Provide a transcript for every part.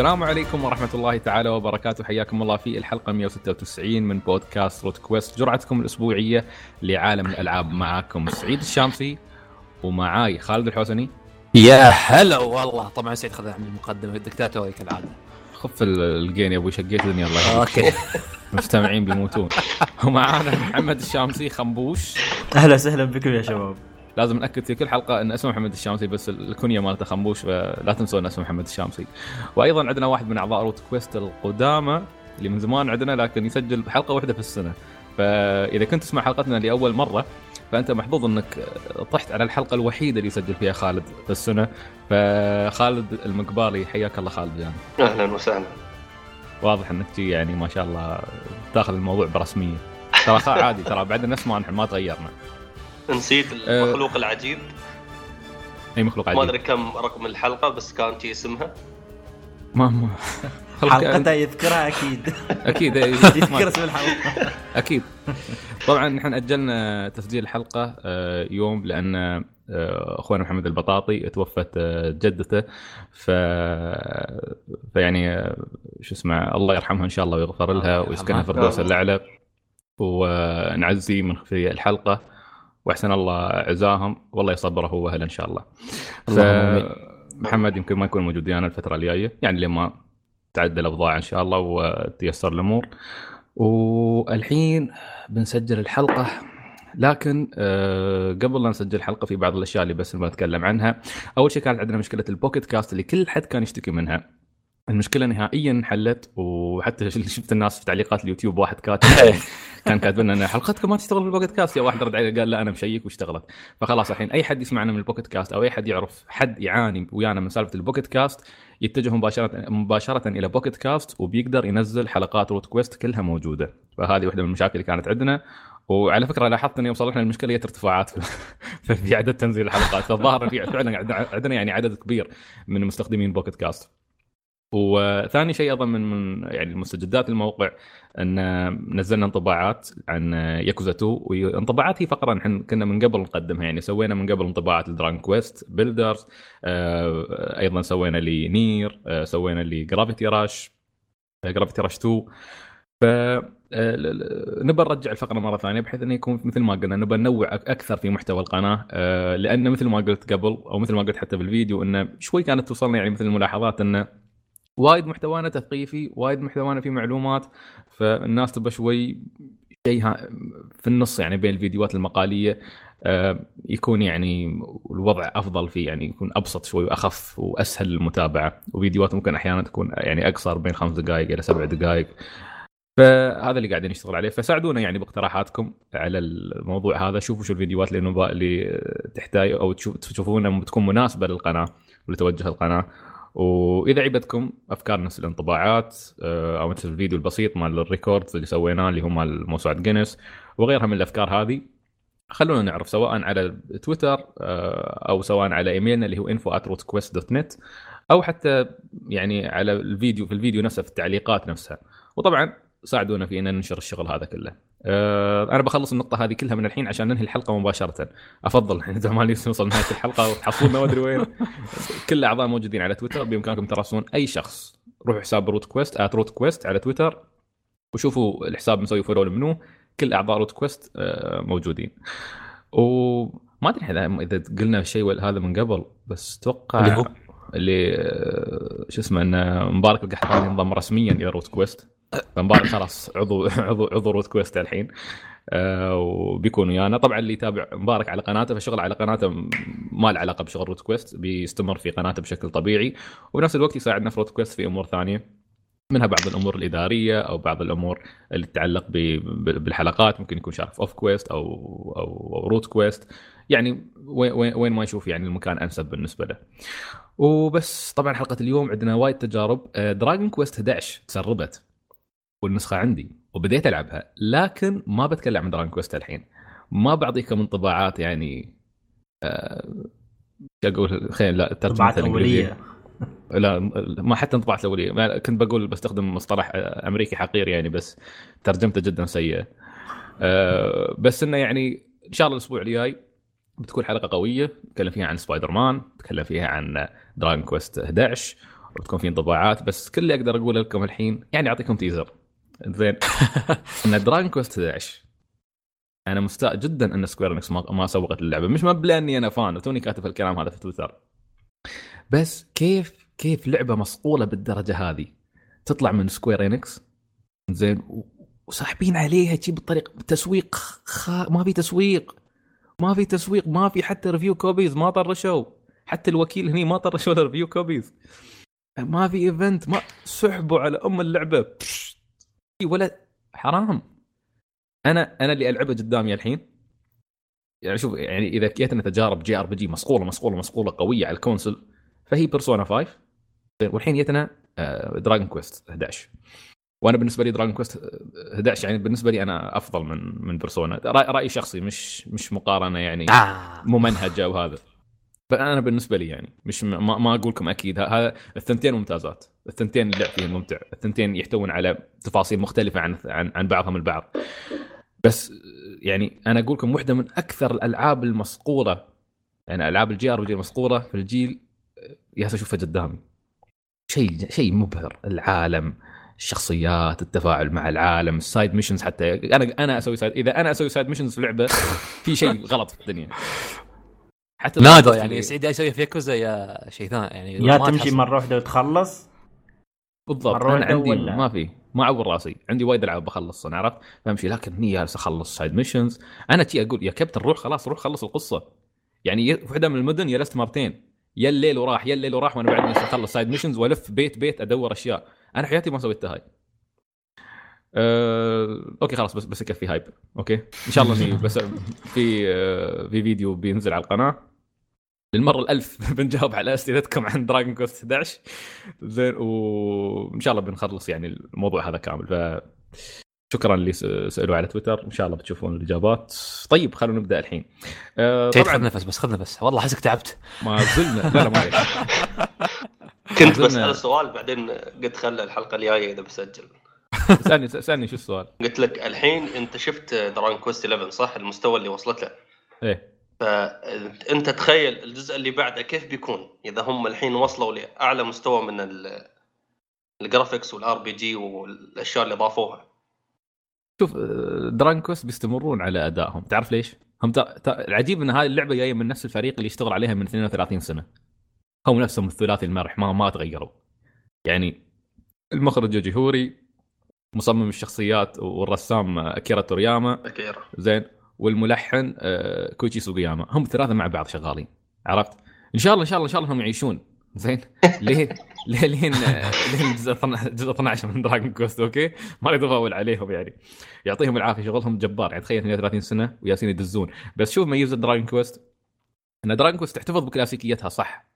السلام عليكم ورحمة الله تعالى وبركاته. حياكم الله في الحلقة 196 من بودكاست Root Quest جرعتكم الأسبوعية لعالم الألعاب معاكم. سعيد الشامسي ومعاي خالد الحوسني. يا هلا والله. طبعا سعيد خذ من المقدمة دكتاتوري كالعادة خف ال- ال gain يا أبوي شقيت الدنيا الله يهديك أوكي. مستمعين بيموتون. ومعانا محمد الشامسي خنبوش. أهلا وسهلا بكم يا شباب. لازم نأكد في كل حلقة إن اسمه محمد الشامسي بس الكنيه مالته خنبوش فلا تنسون اسمه محمد الشامسي. وأيضا عندنا واحد من أعضاء روت كويست القدامى اللي من زمان عندنا لكن يسجل حلقة واحدة في السنة. فإذا كنت تسمع حلقتنا لأول مرة فأنت محظوظ إنك طحت على الحلقة الوحيدة اللي يسجل فيها خالد في السنة. فخالد المقبالي حياك الله خالد يعني أهلا وسهلا. واضح إنك يعني ما شاء الله تاخذ الموضوع برسمية. ترى عادي ترى بعد الاسماء نحن ما تغيرنا. نسيت المخلوق العجيب. أي مخلوق ما عجيب؟ أدري كم رقم الحلقة بس كان شي اسمها. ما ما حلقته يذكرها أكيد. أكيد يذكر اسم الحلقة. أكيد. طبعا نحن أجلنا تسجيل الحلقة آه، يوم لأن آه، أخونا محمد البطاطي توفت آه، جدته. ف فيعني آه، شو اسمه الله يرحمها إن شاء الله ويغفر لها ويسكنها يرحمها. فردوس الأعلى. ونعزي من في الحلقة وأحسن الله عزاهم والله يصبره هو واهله إن شاء الله. محمد يمكن ما يكون موجود ويانا الفترة الجاية يعني لما تعدل الأوضاع إن شاء الله وتيسر الأمور. والحين بنسجل الحلقة لكن آه، قبل لا نسجل الحلقة في بعض الأشياء اللي بس بنتكلم عنها أول شيء كانت عندنا مشكلة البوكيت كاست اللي كل حد كان يشتكي منها المشكلة نهائيا انحلت وحتى شفت الناس في تعليقات اليوتيوب واحد كاتب كان كاتب لنا حلقتكم ما تشتغل بال Pocket Casts يا واحد رد عليه قال لا أنا مشيك واشتغلت. فخلاص الحين أي حد يسمعنا من ال Pocket Casts أو أي حد يعرف حد يعاني ويانا من سالفة ال Pocket Casts يتجه مباشرة مباشرة إلى Pocket Casts وبيقدر ينزل حلقات Root Quest كلها موجودة. فهذه واحدة من المشاكل اللي كانت عندنا. وعلى فكرة لاحظت إن يوم صلحنا المشكلة جت ارتفاعات في- عدد تنزيل الحلقات. فالظاهر في فعلا عندنا- عندنا يعني عدد كبير من مستخدمين Pocket Casts وثاني شيء أيضا من من يعني مستجدات الموقع أن نزلنا انطباعات عن ياكوزا 2 والانطباعات هي فقره نحن كنا من قبل نقدمها. يعني سوينا من قبل انطباعات ل Dragon Quest Builders آه، أيضا سوينا ل Nier آه، سوينا ل Gravity Rush Gravity Rush 2 ف آه، نبى نرجع الفقرة مرة ثانية بحيث إنه يكون مثل ما قلنا نبى ننوع أكثر في محتوى القناة. آه، لأن مثل ما قلت قبل أو مثل ما قلت حتى بالفيديو إنه شوي كانت توصلنا يعني مثل الملاحظات إنه وايد محتوانا تثقيفي وايد محتوانا فيه معلومات فالناس تبى شوي شيء في النص يعني بين الفيديوهات المقالية آه، يكون يعني الوضع أفضل فيه يعني يكون أبسط شوي وأخف وأسهل للمتابعه وفيديوهات ممكن أحيانا تكون يعني أقصر بين خمس دقائق إلى سبع دقائق فهذا اللي قاعدين نشتغل عليه. فساعدونا يعني باقتراحاتكم على الموضوع هذا. شوفوا شو الفيديوهات اللي اللي تحتاج أو تشوف- تشوفونها بتكون مناسبة للقناة ولتوجه القناة. وإذا عجبتكم أفكار نفس الانطباعات آه، أو مثل الفيديو البسيط مال ال records اللي سويناه اللي هم مال موسوعه جينيس وغيرها من الأفكار هذه خلونا نعرف سواء على تويتر آه، أو سواء على إيميلنا اللي هو info@rootquest.net أو حتى يعني على الفيديو في الفيديو نفسه في التعليقات نفسها وطبعا ساعدونا في إن ننشر الشغل هذا كله. آه، أنا بخلص النقطة هذه كلها من الحين عشان ننهي الحلقة مباشرة. أفضل الحين ما نوصل نهاية الحلقة وتحصلنا ما أدري وين. كل الاعضاء موجودين على تويتر بإمكانكم تراسلون أي شخص روحوا حساب Root Quest Root Quest على تويتر وشوفوا الحساب مسوي follow منو كل أعضاء Root Quest آه، موجودين. وما أدري اذا قلنا الشيء هذا من قبل بس أتوقع اللي شو اسمه إن مبارك القحطاني انضم رسميا إلى Root Quest. فمبارك خلاص عضو عضو عضو Root Quest الحين. آه، وبيكون ويانا. طبعا اللي يتابع مبارك على قناته فشغل على قناته ما له علاقة بشغل Root Quest بيستمر في قناته بشكل طبيعي. وبنفس الوقت يساعدنا في Root Quest في أمور ثانية منها بعض الأمور الإدارية أو بعض الأمور اللي تتعلق بالحلقات. ممكن يكون شارك في Off Quest أو أو, أو Root Quest. يعني وين ما يشوف يعني المكان أنسب بالنسبة له. وبس طبعا حلقة اليوم عندنا وايد تجارب. Dragon Quest 11 تسربت والنسخة عندي وبديت ألعبها لكن ما بتكلم عن Dragon Quest الحين. ما بعطيكم انطباعات يعني آه، أقول؟ خير لا الترجمه طبعات الإنجليزية. أولية. لا ما حتى انطباعات الأولية. كنت بقول بستخدم مصطلح آه، أمريكي حقير يعني بس ترجمته جدا سيئة. آه، بس إنه يعني إن شاء الله الأسبوع الجاي بتكون حلقة قوية نتكلم فيها عن سبايدر مان نتكلم فيها عن Dragon Quest 11 وتكون في انطباعات بس كل اللي أقدر أقوله لكم الحين يعني أعطيكم teaser زين. إن Dragon Quest 11 أنا مستاء جدا إن Square Enix ما, ما سوقت اللعبة. مش ما لأني أنا fan وتوني كاتب الكلام هذا في تويتر. بس كيف كيف لعبة مصقولة بالدرجة هذه؟ تطلع من Square Enix. زين. وساحبين عليها شي بالطريقة تسويق خ... ما في تسويق. ما في تسويق ما في حتى review copies ما طرشوا. حتى الوكيل هني ما طرشوا review copies ما في event ما سحبوا على أم اللعبة. ولا حرام. أنا أنا اللي العبها قدامي الحين. يعني شوف يعني إذا جتنا تجارب JRPG مصقوله مصقوله مصقوله قوية على ال console فهي Persona 5 والحين جتنا Dragon Quest 11 وأنا بالنسبة لي Dragon Quest 11 يعني بالنسبة لي أنا أفضل من من Persona راي شخصي مش مش مقارنة يعني آه. ممنهجه وهذا فأنا بالنسبة لي يعني مش ما, ما أقول لكم أكيد هذا الثنتين ممتازات. الثنتين اللعب فيهم ممتع. الثنتين يحتوون على تفاصيل مختلفة عن عن, عن بعضهم البعض. بس يعني أنا أقول لكم واحدة من أكثر الألعاب المصقوله يعني ألعاب ال JRPG المصقوله في الجيل يا اشوفها قدامي. شيء شيء مبهر. العالم. الشخصيات التفاعل مع العالم ال side missions حتى. أنا أنا أسوي side إذا أنا أسوي side missions في لعبة في شيء غلط في الدنيا. حتى نادر يعني. سعيد يسوي في ياكوزا يا شيء ثاني يعني يا تمشي تحس- مرة واحدة وتخلص؟ بالضبط مرة أنا عندي ولا؟ ما في ما أعور راسي. عندي وايد ألعاب بخلص أنا عرفت؟ فامشي لكن هني جالس أخلص side missions أنا تي أقول يا كابتن روح خلاص روح خلص القصة. يعني واحدة من المدن جلست مرتين. يا الليل وراح يا الليل وراح وأنا بعد ما أخلص side missions وألف بيت بيت أدور أشياء. أنا حياتي ما سويتها هاي. أه... okay خلاص بس بس يكفي hype. okay؟ إن شاء الله إني بس في أه... في فيديو بينزل على القناة. للمرة الألف بنجاوب على أسئلتكم عن Dragon Quest 11 زين وإن شاء الله بنخلص يعني الموضوع هذا كامل. ف شكرا اللي سألوا على تويتر. إن شاء الله بتشوفون الإجابات. طيب خلونا نبدأ الحين. أه سعيد خذ طبعا نفس بس خذ نفس. والله احسك تعبت. ما زلنا. لا لا ما عليك. كنت بسأل سؤال بعدين قلت خلى الحلقة الجاية إذا بسجل. سألني سألني شو السؤال؟ قلت لك الحين أنت شفت Dragon Quest 11 صح؟ المستوى اللي وصلت له. إيه. فأنت تخيل الجزء اللي بعده كيف بيكون؟ إذا هم الحين وصلوا لأعلى مستوى من ال- ال graphics وال RPG والأشياء اللي ضافوها. شوف Dragon Quest بيستمرون على أدائهم. تعرف ليش؟ هم تر... تر... العجيب إن هذه اللعبة جاية من نفس الفريق اللي اشتغل عليها من 32 سنة. هم نفسهم الثلاثي المرح ما ما تغيروا. يعني المخرج هوري مصمم الشخصيات والرسام أكيرا تورياما. أكيرا. زين. والملحن آه، كويتشي سوغياما. هم الثلاثه مع بعض شغالين. عرفت؟ إن شاء الله إن شاء الله إن شاء الله هم يعيشون. زين. لين لين لين آه، لين جزء 12 جزء 12 من Dragon Quest okay؟ ما اريد اطول عليهم يعني. يعطيهم العافية. شغلهم جبار. يعني تخيل 32 سنة ويالسين يدزون. بس شوف ميزة Dragon Quest إن Dragon Quest تحتفظ بكلاسيكيتها صح.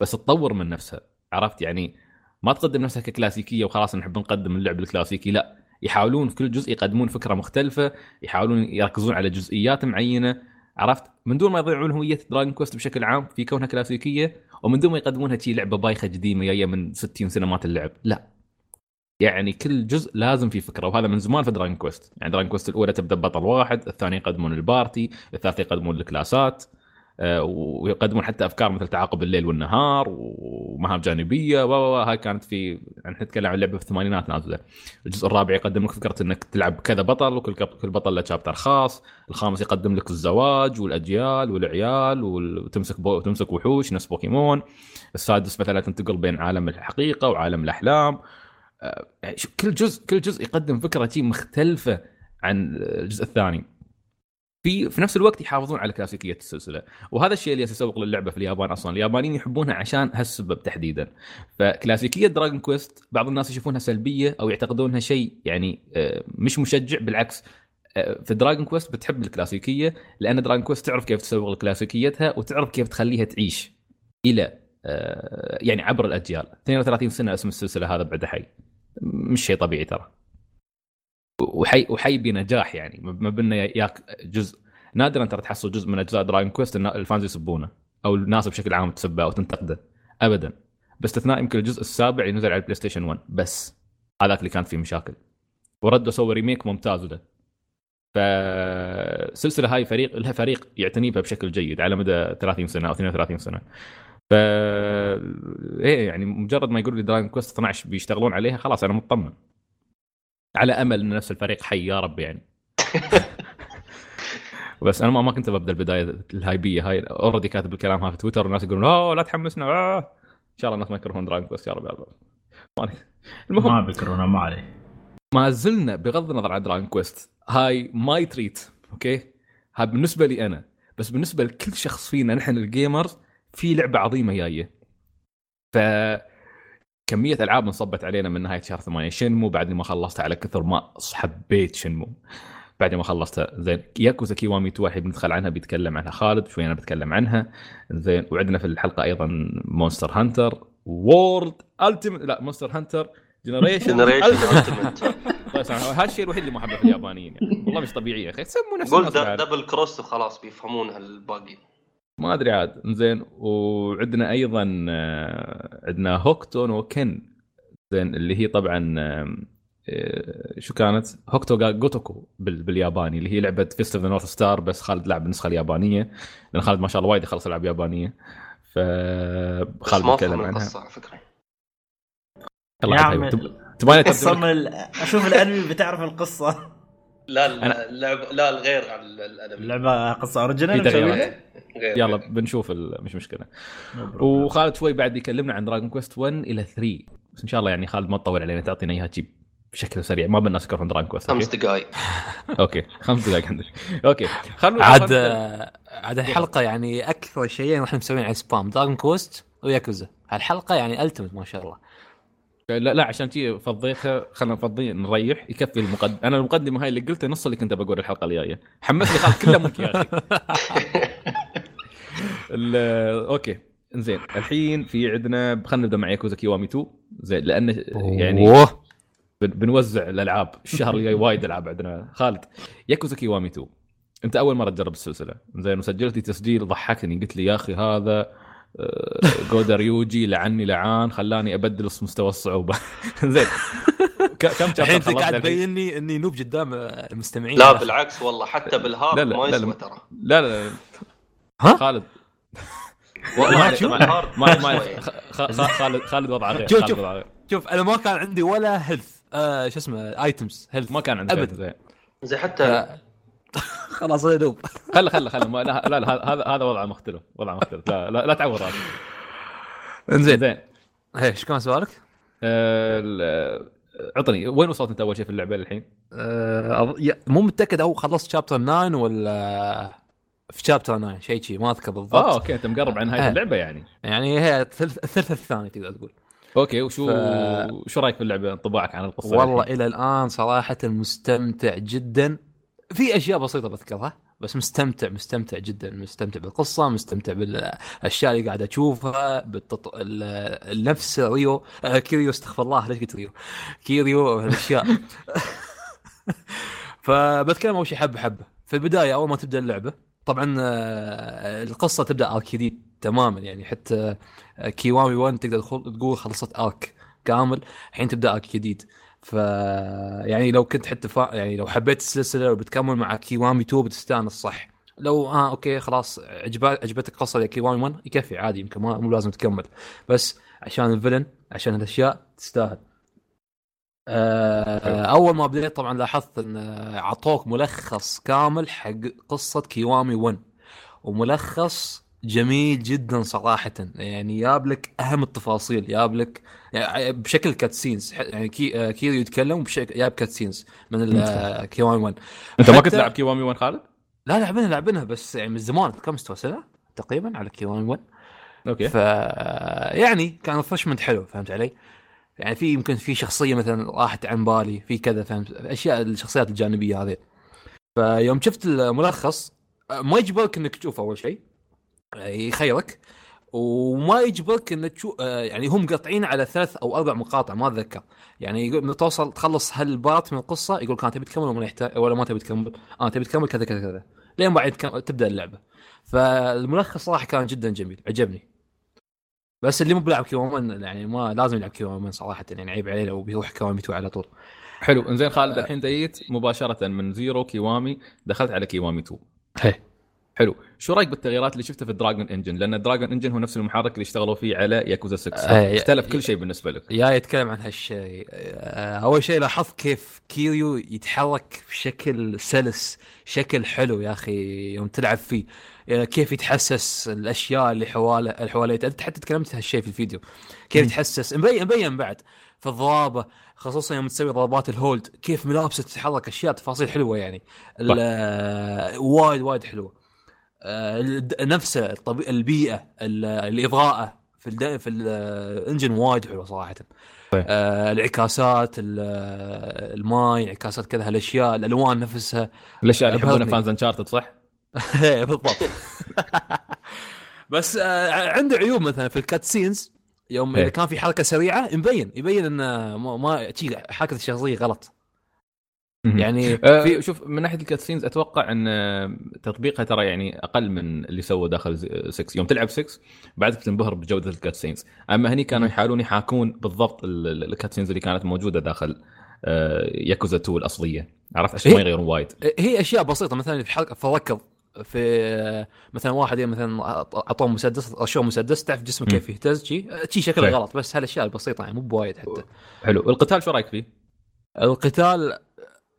بس تطور من نفسها عرفت؟ يعني ما تقدم نفسها ككلاسيكية وخلاص نحب نقدم اللعب الكلاسيكي لا. يحاولون في كل جزء يقدمون فكرة مختلفة يحاولون يركزون على جزئيات معينة عرفت؟ من دون ما يضيعون هوية Dragon Quest بشكل عام في كونها كلاسيكية ومن دون ما يقدمونها شي لعبة بايخة قديمة جاية من 60 سنه ما تنلعب لا. يعني كل جزء لازم في فكرة وهذا من زمان في Dragon Quest يعني Dragon Quest الأولى تبدأ ببطل واحد الثانية يقدمون ال party الثالثه يقدمون الكلاسات. ويقدمون حتى أفكار مثل تعاقب الليل والنهار ومهام جانبية و هاي كانت في يعني نتكلم عن لعبة في الثمانينات نازلة. الجزء الرابع يقدم لك فكرة إنك تلعب كذا بطل وكل كل بطل له chapter خاص. الخامس يقدم لك الزواج والأجيال والعيال وال- وتمسك بو... وتمسك وحوش نفس بوكيمون. السادس مثلا تنتقل بين عالم الحقيقة وعالم الأحلام. آه، يعني كل جزء كل جزء يقدم فكرة مختلفة عن الجزء الثاني. في في نفس الوقت يحافظون على كلاسيكية السلسلة. وهذا الشيء اللي يسوق للعبة في اليابان أصلا. اليابانيين يحبونها عشان هالسبب تحديدا. فكلاسيكية Dragon Quest بعض الناس يشوفونها سلبية أو يعتقدونها شيء يعني آه، مش مشجع. بالعكس آه، في Dragon Quest بتحب الكلاسيكية لأن Dragon Quest تعرف كيف تسوق لكلاسيكيتها وتعرف كيف تخليها تعيش إلى آه، يعني عبر الأجيال. 32 سنة اسم السلسلة هذا بعد حي. مش شيء طبيعي ترى. وحي وحي بنجاح يعني. ما بينا ياك جزء. نادرا ترى تحصل جزء من أجزاء Dragon Quest ال fans يسبونه أو الناس بشكل عام تسبه أو تنتقده. ابدا. باستثناء يمكن الجزء السابع اللي نزل على ال PlayStation 1 بس. هذاك اللي كانت فيه مشاكل. وردوا سووا remake ممتاز له فالسلسله هاي فريق لها فريق يعتني بها بشكل جيد على مدى 30 سنة أو 32 سنة. ف إيه يعني مجرد ما يقول لي Dragon Quest 12 بيشتغلون عليها خلاص أنا مطمن. على أمل إن نفس الفريق حي يا رب يعني. بس أنا ما كنت ببدأ البداية ال hype ية هاي. already كاتب الكلام هذا في تويتر والناس يقولون اوه لا تحمسنا آه. إن شاء الله الناس ما يكرهون Dragon Quest يا رب يا رب. ما- المهم ما بكرهنا ما عليه ما زلنا بغض النظر عن Dragon Quest هاي my treat okay هاي بالنسبة لي أنا. بس بالنسبة لكل شخص فينا نحن ال gamers في لعبة عظيمة جاية. ف كمية ألعاب انصبت علينا من نهاية شهر ثمانية. Shenmue بعد ما خلصتها على كثر ما حبيت Shenmue. بعد ما خلصتها زين. Yakuza Kiwami 2 الحين بندخل عنها بيتكلم عنها. خالد شوي أنا بتكلم عنها. زين. وعندنا في الحلقة أيضا Monster Hunter World Ultimate لا Monster Hunter Generation Generation هذا الشيء الوحيد اللي ما أحبه في اليابانيين يعني. والله مش طبيعي يا أخي. سموا نفس قول. Double Cross وخلاص بيفهمونها الباقي. ما أدري عاد زين وعندنا أيضا آه، عندنا Hokuto no Ken زين اللي هي طبعا آه، شو كانت؟ Hokuto Gotoku بال- بالياباني اللي هي لعبة Fist of the North Star بس خالد لعب النسخة اليابانية لأن خالد ما شاء الله وايد يخلص ألعاب يابانية ف خالد فهم عنها القصة على فكرة يا عاد عم هاي. تب- تبغاني. أشوف الأنمي بتعرف القصة لا أنا- اللعب لا الغير عن الأنمي. اللعبه قصة original؟ تغييرات. مسويها؟ غير. يلا. بنشوف ال- مش مشكلة. وخالد شوي بعد يكلمنا عن Dragon Quest 1 إلى 3 بس إن شاء الله يعني خالد ما تطول علينا تعطينا إياها تجيب بشكل سريع. ما بالناس يكرهون Dragon Quest خمس دقائق okay خمس دقائق عندك. okay خلونا عاد عاد الحلقة يعني أكثر شيئين إحنا مسويين على spam Dragon Quest و Yakuza. الحلقة يعني ultimate ما شاء الله. لا لا عشان تي فضيتها خلينا نفضي نريح يكفي المقدمه أنا المقدمة هاي اللي قلتها نص اللي كنت بقول الحلقة الجاية. حمسني خالد كله منك يا أخي okay زين الحين في عندنا خلينا نبدأ مع Yakuza Kiwami 2 زين لأن يعني أوه. بنوزع الألعاب. الشهر الجاي وايد ألعاب عندنا. خالد Yakuza Kiwami 2 أنت أول مرة تجرب السلسلة. زين وسجلت لي تسجيل ضحكني. قلت لي يا أخي هذا آه، جودا ريوجي لعني لعان خلاني أبدل مستوى الصعوبة. زين. كم chapter الحين قاعد الحين؟ تبيني إني noob قدام المستمعين. لا بالعكس والله حتى لا، بال hard لا، ما يسوى. ترى. لا لا لا. ها؟ خالد. والله ما ما خالد خالد وضعه غير شوف، شوف. شوف أنا ما كان عندي ولا health آه شو اسمه؟ items health ما كان عندك أبد. زين. زي حتى خلاص noob خله خله خله لا لا لا، هذا هذا وضعه مختلف. وضعه مختلف. لا لا, لا تعور راسك انزين. زين. إيش كان سؤالك؟ آه، ال- عطني. وين وصلت انت أول شيء في اللعبة الحين؟ آه أظ- يا- مو متأكد أو خلصت chapter 9 ولا في chapter 9 شيء شيء ما أذكر بالضبط. آه okay أنت مقرب عن نهايه آه. اللعبة يعني. يعني هي الثلث الثلث الثاني تقدر تقول. okay وشو ف- شو رأيك في اللعبة؟ انطباعك عن القصة والله الحين؟ إلى الآن صراحة مستمتع جدا. في أشياء بسيطة بذكرها بس مستمتع مستمتع جدا مستمتع بالقصة مستمتع بالأشياء اللي قاعد أشوفها بالتط... ال- النفس ريو آه كيريو استغفر الله ليش قلت ريو؟ كيريو هالأشياء. فبتكلم أول شيء حبة حبة. في البداية أول ما تبدأ اللعبة طبعا آه، القصة تبدأ arc جديد تماما يعني حتى آه، Kiwami 1 تقدر تقول خلصت arc كامل الحين تبدأ arc جديد. ف يعني لو كنت حتى فا... يعني لو حبيت السلسلة وبتكمل مع Kiwami 2 بتستأنس صح. لو آه okay خلاص عجبا... عجبتك قصة Kiwami 1 يكفي عادي يمكن ما مو لازم تكمل. بس عشان ال villain عشان هالاشياء تستاهل. آه أول ما بديت طبعا لاحظت إن عطوك ملخص كامل حق قصة Kiwami 1 وملخص جميل جدا صراحة. يعني جاب لك أهم التفاصيل جاب لك يعني بشكل cutscenes يعني كي آه، كيريو يتكلم بشكل جاب cutscenes من آه، Kiwami 1 أنت ما كنت تلعب Kiwami 1 خالد؟ لا لعبنا لعبنا بس يعني من زمان. كم مستوى سنة؟ تقريبا على Kiwami 1 okay. ف يعني كان refreshment حلو فهمت علي؟ يعني في يمكن في شخصية مثلا راحت عن بالي في كذا فهمت؟ أشياء الشخصيات الجانبية هذه. فيوم شفت الملخص ما يجبرك إنك تشوف أول شيء. يخيرك. وما يجبرك انك تشوف يعني هم قاطعين على ثلاث أو أربع مقاطع ما أتذكر. يعني يقول توصل تخلص هال part من القصة يقول كان تبي تكمل ولا ما يحتاج ولا ما تبي تكمل آه تبي تكمل كذا كذا كذا. لين بعد تبدأ اللعبة. فالملخص صراحة كان جدا جميل عجبني. بس اللي مو بيلعب Kiwami one يعني ما لازم يلعب Kiwami one صراحة يعني عيب عليه لو بيروح Kiwami 2 على طول. حلو إنزين خالد الحين جيت مباشرة من Zero Kiwami دخلت على Kiwami 2 هي حلو. شو رأيك بالتغييرات اللي شفتها في ال Dragon Engine لأن ال Dragon Engine هو نفس المحرك اللي اشتغلوا فيه على ياكوزا 6 آه، اختلف كل شيء بالنسبة لك. يا يتكلم عن هالشيء. آه، أول شيء لاحظت كيف كيريو يتحرك بشكل سلس شكل حلو يا أخي يوم تلعب فيه. آه، كيف يتحسس الأشياء اللي حواله اللي حواليه أنت حتى تكلمت هالشيء في الفيديو. كيف. يتحسس. مبين مبين بعد في الضرابة خصوصا يوم تسوي ضربات ال hold كيف ملابسه تتحرك. أشياء تفاصيل حلوة يعني. آه، وايد وايد حلوة. آه، نفسه الطبي... البيئة ال- الإضاءة في. في ال engine وايد حلوة صراحة صحيح. آه الانعكاسات ال- الماي انعكاسات كذا هالأشياء الألوان نفسها الأشياء اللي يحبونها أبهرني. fans Uncharted صح؟ بالضبط بس آه عنده عيوب مثلا في ال cutscenes يوم إيه. إذا كان في حركة سريعة مبين يبين إنه ما, حركة الشخصية غلط يعني آه، في شوف من ناحية ال cutscenes أتوقع إن آه، تطبيقها ترى يعني أقل من اللي سوى داخل 6 يوم تلعب 6 بعدك تنبهر بجودة ال cutscenes أما هني كانوا. يحاولون يحاكون بالضبط ال- ال- ال cutscenes اللي كانت موجودة داخل آه، ياكوزا 2 الأصلية عرفت عشان ما. يغيرون وايد هي أشياء بسيطة مثلا في حلقة في ركض في مثلا واحد يعني مثلا اعطوه مسدس رشوه مسدس تعرف جسمه. كيف يهتز شي شي شكله. غلط بس هالأشياء البسيطة يعني مو بوايد حتى حلو القتال شو رأيك فيه؟ القتال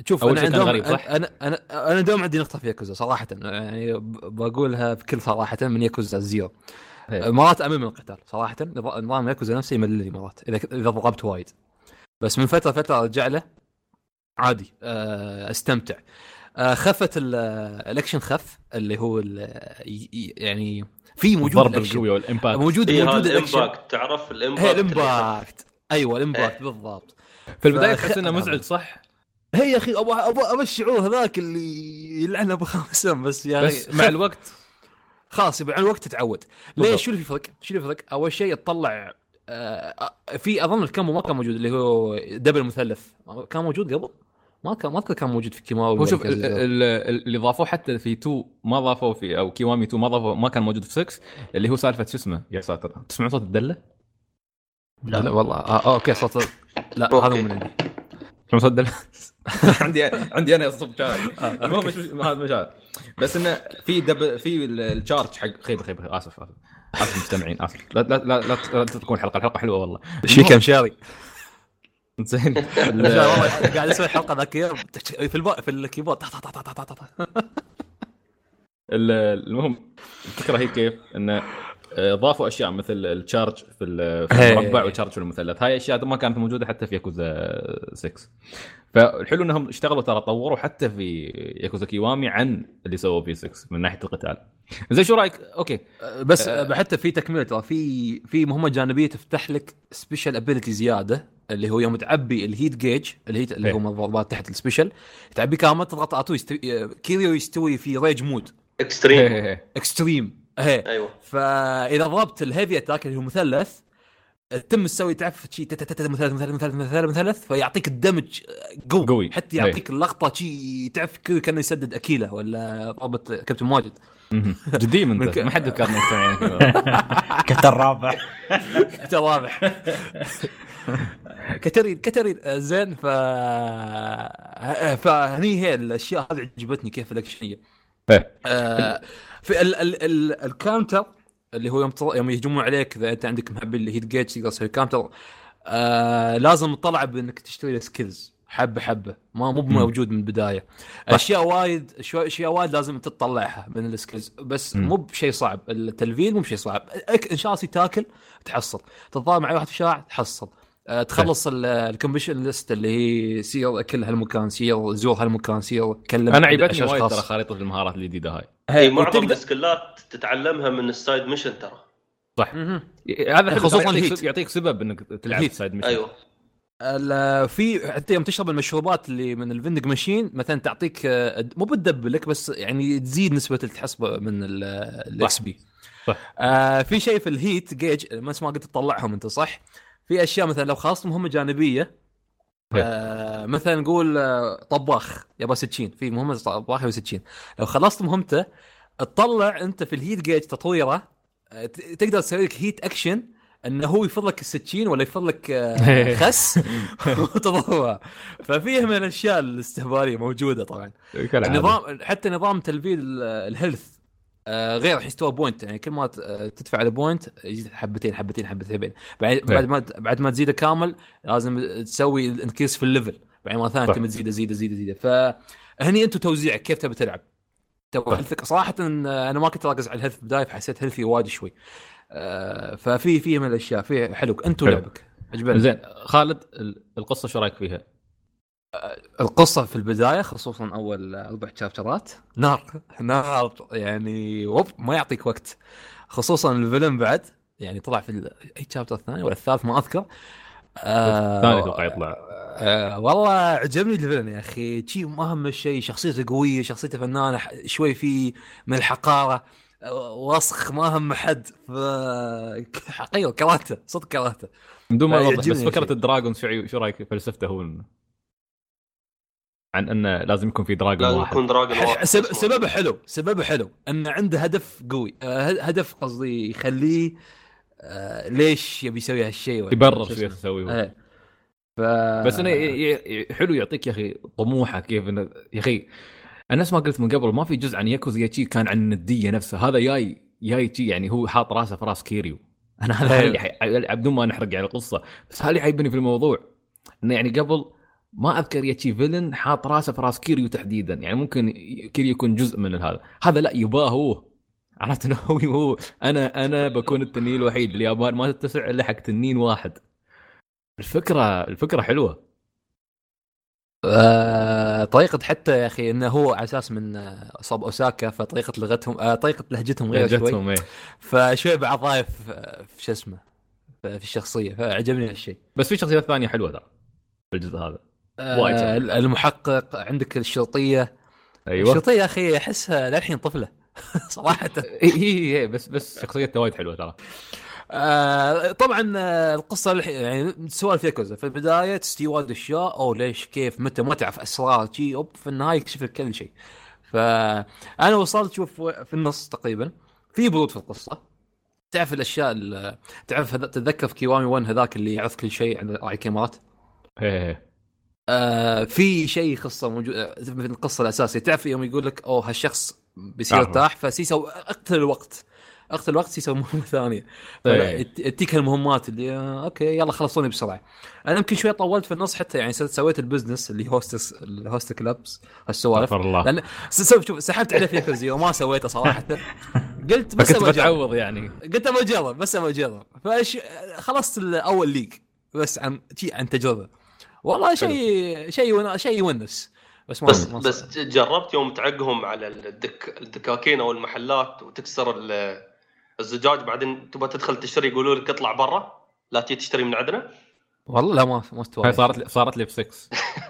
شوف أول أنا شيء كان دوم غريب، صح؟ أنا أنا أنا دوم عندي نقطة في ياكوزا صراحة. يعني بقولها بكل صراحة من ياكوزا زيرو. إيه. مرات أمل من القتال صراحة. نظ- نظام ياكوزا نفسه يمللني مرات إذا إذا ضربت وايد. بس من فترة فترة أرجع له عادي آه، أستمتع. آه، خفت ال- الأكشن خف اللي هو يعني في موجود الضرب الأكشن. القوي وال impact. موجود اي موجود ال impact تعرف ال impact ال impact. أيوه ال impact إيه. بالضبط. في البداية تحس إنه مزعج صح؟ هي يا أخي أبغى أبغى أبغى الشعور هذاك اللي يلعن أبو خمس بس يعني بس مع الوقت خلاص مع الوقت تتعود. ليش شو اللي في فرق؟ شو اللي في فرق؟ أول شيء تطلع آه، في أظن ال combo ما كان موجود اللي هو double مثلث كان موجود قبل؟ ما كان ما أذكر كان موجود في كيماوي هو شوف اللي ضافوه حتى في 2 ما ضافوه في أو كيوامي 2 ما ضافوه ما كان موجود في 6 اللي هو سالفة شو اسمه يا ساتر تسمعون صوت الدلة؟ لا لا والله آه آه، أوكي صوت لا. هذا مو من عندي الدله؟ عندي عندي أنا صوت شارع المهم مش هذا مش بس إنه في دب في ال- الشارج حق خيبه خيبه آسف آسف. آسف مستمعين آسف. لا لا لا, لا, لا تكون الحلقة. الحلقة حلوة والله. إيش فيك يا مشاري؟ زين. قاعد أسوي حلقة ذاك في الب... في ال keyboard. طا- طا- طا- طا- طا- طا- طا. ال- المهم الفكرة هي كيف؟ إنه آه، ضافوا أشياء مثل ال charge في. المربع وال charge في المثلث. هاي أشياء ما كانت موجودة حتى في ياكوزا 6 فالحلو إنهم اشتغلوا ترى طوروا حتى في ياكوزا كيوامي عن اللي سووه في 6 من ناحية القتال. زين شو رأيك؟ أوكي. بس آه. حتى في تكملة ترى في في مهمه جانبية تفتح لك special ability زيادة اللي هو يوم تعبي ال heat gauge ال heat اللي إيه. هم الضربات تحت ال special تعبي كامل تضغط R2 يستوي كيريو يستوي في rage mode extreme extreme هي أيوه. فإذا ضربت ال heavy attack اللي هو مثلث تم تسوي تعرف شي مثلث مثلث مثلث مثلث مثلث فيعطيك ال damage قوي. قوي. حتى يعطيك اللقطة شي تعرف كأنه يسدد أكيلة ولا ضربه كابتن ماجد. جدي من انت ما حد كذا. كابتن رابع كتر واضح كترين كترين آه، زين ف فهني هي الأشياء هذه عجبتني كيف الاكشنيه إيه. آه، في ال ال ال ال counter اللي هو يوم يوم يهجمون عليك إذا أنت عندك معبي ال heat gauge تقدر تسوي counter آه لازم تطلع بإنك تشتري skills حبة حبة. ما مو موجود من البداية. أشياء وايد أشياء وايد لازم أنت تطلعها من ال skills. بس. مو بشيء صعب. التلفيل مو بشيء صعب. ان شاء الله تاكل تحصل. تتضارب مع واحد في الشارع تحصل. تخلص ال completion list اللي هي سير كل هالمكان سير زور هالمكان سير كلم أنا عيبتني. وايد ترى خريطة المهارات الجديدة هاي. اي معظم وتقدر- السكيلات تتعلمها من ال side mission ترى. صح. هذا خصوصاً يعطيك يعطيك سبب إنك تلعب. side mission. أيوه. ال- في حتى يوم تشرب المشروبات اللي من ال vending machine مثلا تعطيك آه، مو بتدبلك بس يعني تزيد نسبة التحسب من ال XP صح. آه في شيء في ال heat gauge بس ما قلت تطلعهم أنت صح؟ في أشياء مثلا لو خلصت مهمة جانبية آه مثلا نقول آه، طباخ يبغى سكين في مهمة طباخ يبغى سكين لو خلصت مهمته تطلع أنت في ال heat gauge تطويره آه، تقدر تسوي لك heat action إنه هو يفض لك السكين ولا يفض لك آه، خس وتضربها ففيه من الأشياء الاستهبالية موجودة طبعا. النظام حتى نظام تلفيل ال- ال health آه غير الحين استوى point يعني كل ما آه، تدفع على point يزيد حبتين حبتين حبتين بعد إيه. بعد ما بعد ما تزيده كامل لازم تسوي increase في ال level بعدين مرة ثانية. تبي تزيده زيده زيده زيده فهني أنتم توزيعك كيف تبي تلعب تو. health ك صراحة آه، أنا ما كنت اركز على ال health بداية فحسيت health ي وايد شوي آه ففي في من الأشياء في حلو انت حلو. ولعبك عجبني زين خالد ال- القصة شو رأيك فيها؟ القصة في البداية خصوصا أول أربع شابترات نار نار يعني وب ما يعطيك وقت. خصوصا الفيلم بعد يعني طلع في أي شابتر الثاني ولا الثالث ما أذكر. آه الثاني أتوقع يطلع. آه والله عجبني الفيلن يا أخي. شي ما هم الشيء شخصيته قوية شخصيته فنانة شوي في من الحقارة. آه، وسخ ما هم حد. حقيقة كرهته صدق كرهته بدون ما أوضح بس فكرة. ال dragon شو رأيك فلسفته؟ هو عن انه لازم يكون في dragon لازم واحد يكون dragon واحد. سببه حلو سببه حلو انه عنده هدف قوي آه، ه- هدف قصدي يخليه آه، ليش يبي يسوي هالشيء يبرر شو. يسوي. إيه. ف بس انه ي- ي- حلو يعطيك يا أخي طموحه كيف انه يا أخي الناس ما قلت من قبل ما في جزء عن ياكوزا شي كان عن النديه نفسها هذا جاي جاي يعني هو حاط راسه في راس كيريو أنا هذا أيوه. بدون ما نحرق على القصة بس هذا اللي عيبني في الموضوع انه يعني قبل ما أذكر يا شي villain حاط راسه في راس كيريو تحديدا. يعني ممكن كيريو يكون جزء من هذا. هذا لا يباه هو. عرفت؟ إنه هو هو. أنا أنا بكون التنين الوحيد. اليابان ما تتسع إلا حق تنين واحد. الفكرة الفكرة حلوة. آه، طريقة حتى يا أخي إنه هو على أساس من آه، صوب أوساكا فطريقة لغتهم آه، طريقة لهجتهم غير شوي. جتهم إيه. فشوي بعض ضايف آه، في شو اسمه في في الشخصية. فعجبني هالشيء بس في شخصيات ثانية حلوة ترى في الجزء هذا. وايد آه،. المحقق عندك الشرطية. أيوه. الشرطية يا أخي أحسها للحين طفلة صراحة. إي إي بس بس شخصيتها وايد حلوة ترى. آه طبعا آه، القصة يعني سوالف ياكوزا. في البداية تستوي وايد اشياء أو ليش كيف متى ما تعرف أسرار شي أوب في النهاية يكشف لك كل شيء. فانا وصلت شوف في النص تقريبا. في برود في القصة. تعرف الأشياء ال- تعرف تتذكر في كيوامي 1 هذاك اللي يعرف كل شيء عن راعي الكاميرات إيه إيه. آه في شيء قصه موجود آه، في القصة الأساسية. تعرف يوم يقول لك أوه هالشخص بيصير. ارتاح فسيسو اقتل الوقت اقتل الوقت سيسوي مهمة ثانية. إيه. تجيك المهمات اللي آه، okay يلا خلصوني بسرعة. أنا يمكن شوي طولت في النص حتى يعني سويت ال business اللي hostess ال host clubs هالسوالف. الله. لأن سوف شوف سحبت عليه في ياكوزا وما سويته صراحة. قلت بس أجرب. بتعوض يعني. قلت ابى أجرب بس ابى أجرب. فش خلصت الأول ليج بس عن عن تجربة. والله شيء شيء شيء يونس. بس ما بس ما بس جربت يوم تعقهم على الدك الدكاكين أو المحلات وتكسر ال- الزجاج بعدين تبغى تدخل تشتري يقولوا لك اطلع برا لا تجي تشتري من عندنا. والله لا ما ما استوى هاي صارت لي صارت لي في 6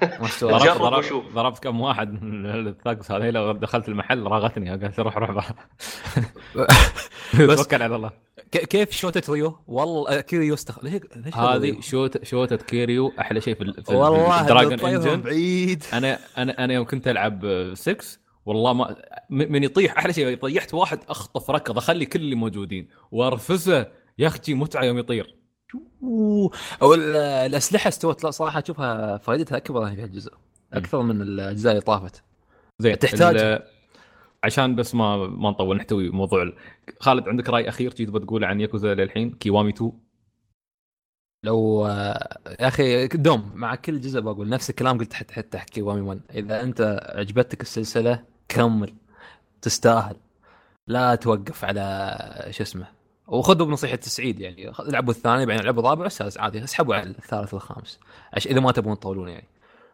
ما استوى ضربت جرب ضربت, وشوف. ضربت كم واحد من الثاقس هذه لو دخلت المحل راغتني قالت روح روح. بس- توكل على الله. ك- كيف شوتة ريو؟ والله آه، كيريو استخ ليش هذه؟ شوت شوتة كيريو أحلى شيء في, ال- في والله دراجون إنجن. بعيد. أنا أنا أنا يوم كنت ألعب 6 والله ما من يطيح أحلى شيء طيحت واحد أخطف ركض اخلي كل اللي موجودين. وارفسه يا أختي متعة يوم يطير. أو ال- الأسلحة استوت. لا صراحة أشوفها فائدتها أكبر في هالجزء أكثر من الأجزاء اللي طافت. زين تحتاج. عشان بس ما ما نطول نحتوي موضوع ال- خالد عندك رأي أخير تبغى تقوله عن ياكوزا للحين؟ كيوامي 2 لو آه، يا أخي دوم مع كل جزء بقول نفس الكلام قلت حتى حتى أحكي وامي 1 إذا أنت عجبتك السلسلة كمل تستاهل. لا توقف على شو اسمه وخذوا بنصيحة السعيد يعني العبوا الثاني بعدين العبوا الرابع والسادس عادي اسحبوا على الثالث والخامس. عشان إذا ما تبغون تطولون يعني.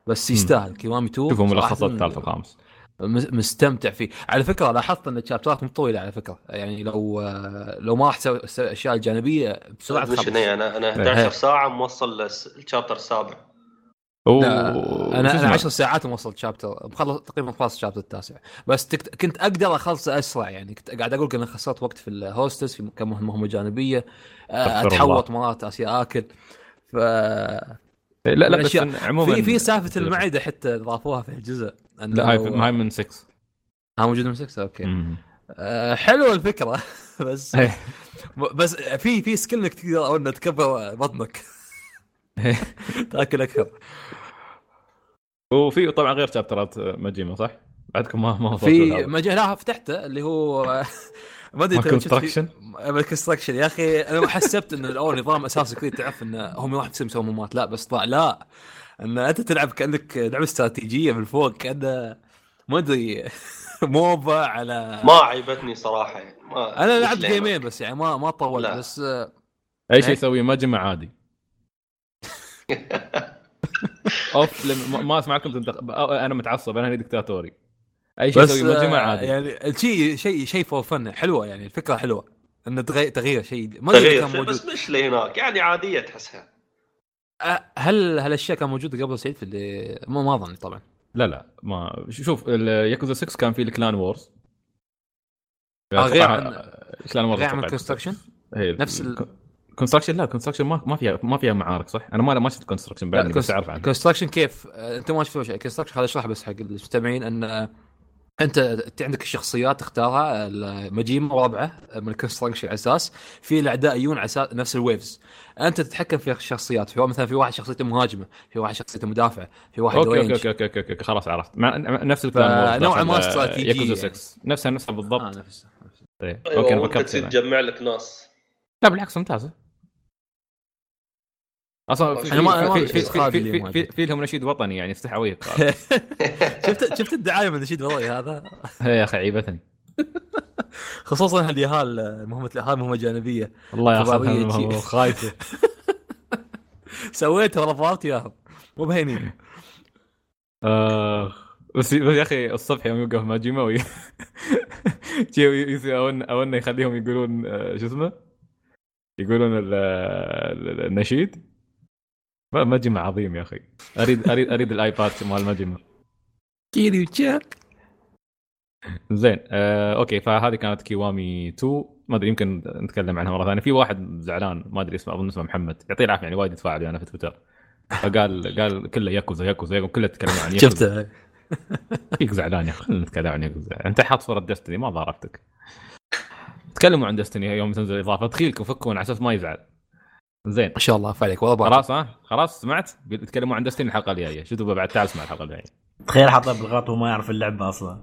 بس يستاهل كيوامي 2 شوفوا ملخصات الثالث والخامس. مس- مستمتع فيه. على فكرة لاحظت إن الشابترات مو طويلة على فكرة. يعني لو لو ما راح تسوي الاشياء الجانبية بسرعة مش تخلص. هني أنا أنا 11 ساعة موصل الشابتر السابع. شو أنا أنا اسمه؟ 10 ساعات وصلت شابتر مخلص تقريبا خلاص الشابتر التاسع. بس تكت... كنت أقدر اخلصه أسرع يعني. كنت قاعد أقول أنا خسرت وقت في ال hostess في كم مهمة جانبية. آه، أتحوط مرات أسير آكل. ف لا لا بس عموما في في سالفة المعدة حتى ضافوها في الجزء. لا هاي من 6 ها موجود من 6 okay. مم. آه، حلوة الفكرة. بس إيه. بس في في skill إنك تقدر تكبر بطنك. تاكل أكثر وفي طبعا غير chapter ات ماجيما صح؟ بعدكم ما ما في. مجال لا فتحته اللي هو ما أدري ما ما construction يا أخي أنا ما حسبت انه الأول نظام أساسي كذا تعرف انه هم واحد يسوي مهمات لا بس طلع لا إن أنت تلعب كأنك لعبة استراتيجية من فوق كانه ما أدري MOBA على ما عيبتني صراحة يعني ما أنا لعبت. جيمين بس يعني ما ما طولت. بس أي شيء إيه؟ يسويه مجمع عادي اوف لم- ما- ما أسمع لكم تنتق... أنا متعصب أنا هني دكتاتوري. أي شيء بس يسوي مجمع آه، عادي. يعني الشيء شيء شيء for fun حلوة يعني الفكرة حلوة. إنه تغير تغيير شيء ما أدري كان موجود. بس مش لهناك يعني عادية تحسها. هل هالاشياء كان موجودة قبل سعيد في اللي ما ما أظن طبعا. لا لا ما شوف الياكوزا 6 كان في ال clan wars. آه، غير عن- clan wars غير عن construction نفس ال- construction لا construction ما ما فيها ما فيها معارك صح؟ أنا ما ما شفت construction بعدني بس أعرف عنه. construction كيف؟ آه، أنت ما شفت شيء. construction خليني اشرح بس حق المستمعين أن آه، أنت عندك الشخصيات تختارها الماجيما وربعه من ال construction على أساس في الأعداء يجون على أساس نفس ال waves أنت تتحكم في الشخصيات في مثلا في واحد شخصيته مهاجمة في واحد شخصيته مدافع في واحد okay range okay okay okay, okay, okay خلاص عرفت. مع نفس ال clan wars فنوعاً ما استراتيجية ياكوزا يعني. 6 نفسها نفسها بالضبط. آه نفس نفس. إيه. أيوه أوكي أنا فكرت كذا. تجمع لك ناس. لا بالعكس ممتازه أصلا في ما- في في في, في, في. في, في لهم نشيد وطني يعني يفتح عويق شفت شفت الدعاية من نشيد وضعي هذا؟ يا أخي عيبتني. خصوصا اليهال مهمه اليهال مهمة جانبية. الله ياخذها خايفة. سويتها رفضت ياهم مو بهينين. آه بس بس يا أخي الصبح يوم يوقف ماجيما وي أو انه يخليهم يقولون آه، شو اسمه؟ يقولون ال- النشيد. ماجيما عظيم يا أخي. اريد اريد أريد ال iPad مال ماجيما كيريو تشان زين آه، okay فهذه كانت كيوامي 2 ما أدري يمكن نتكلم عنها مرة ثانية. في واحد زعلان ما أدري اسمه أظن اسمه محمد. يعطيه العافية يعني وايد يتفاعل ويانا في تويتر. فقال قال كله ياكوزا ياكوزا ياكوزا كله تكلم عن ياكوزا. شفته. فيك زعلان يا أخي خلينا نتكلم عن ياكوزا. أنت حاط صورة دستني ما ضاربتك. تكلموا عن دستني يوم تنزل إضافة. تخيلكم فكون على أساس ما يزعل. زين. ما شاء الله فعلك والله بارك. خلاص ها؟ خلاص سمعت؟ تكلموا عن دستني الحلقة الجاية. شو تبغى بعد؟ تعال اسمع الحلقة الجاية. تخيل حاطه بالغلط وما يعرف اللعبة أصلا.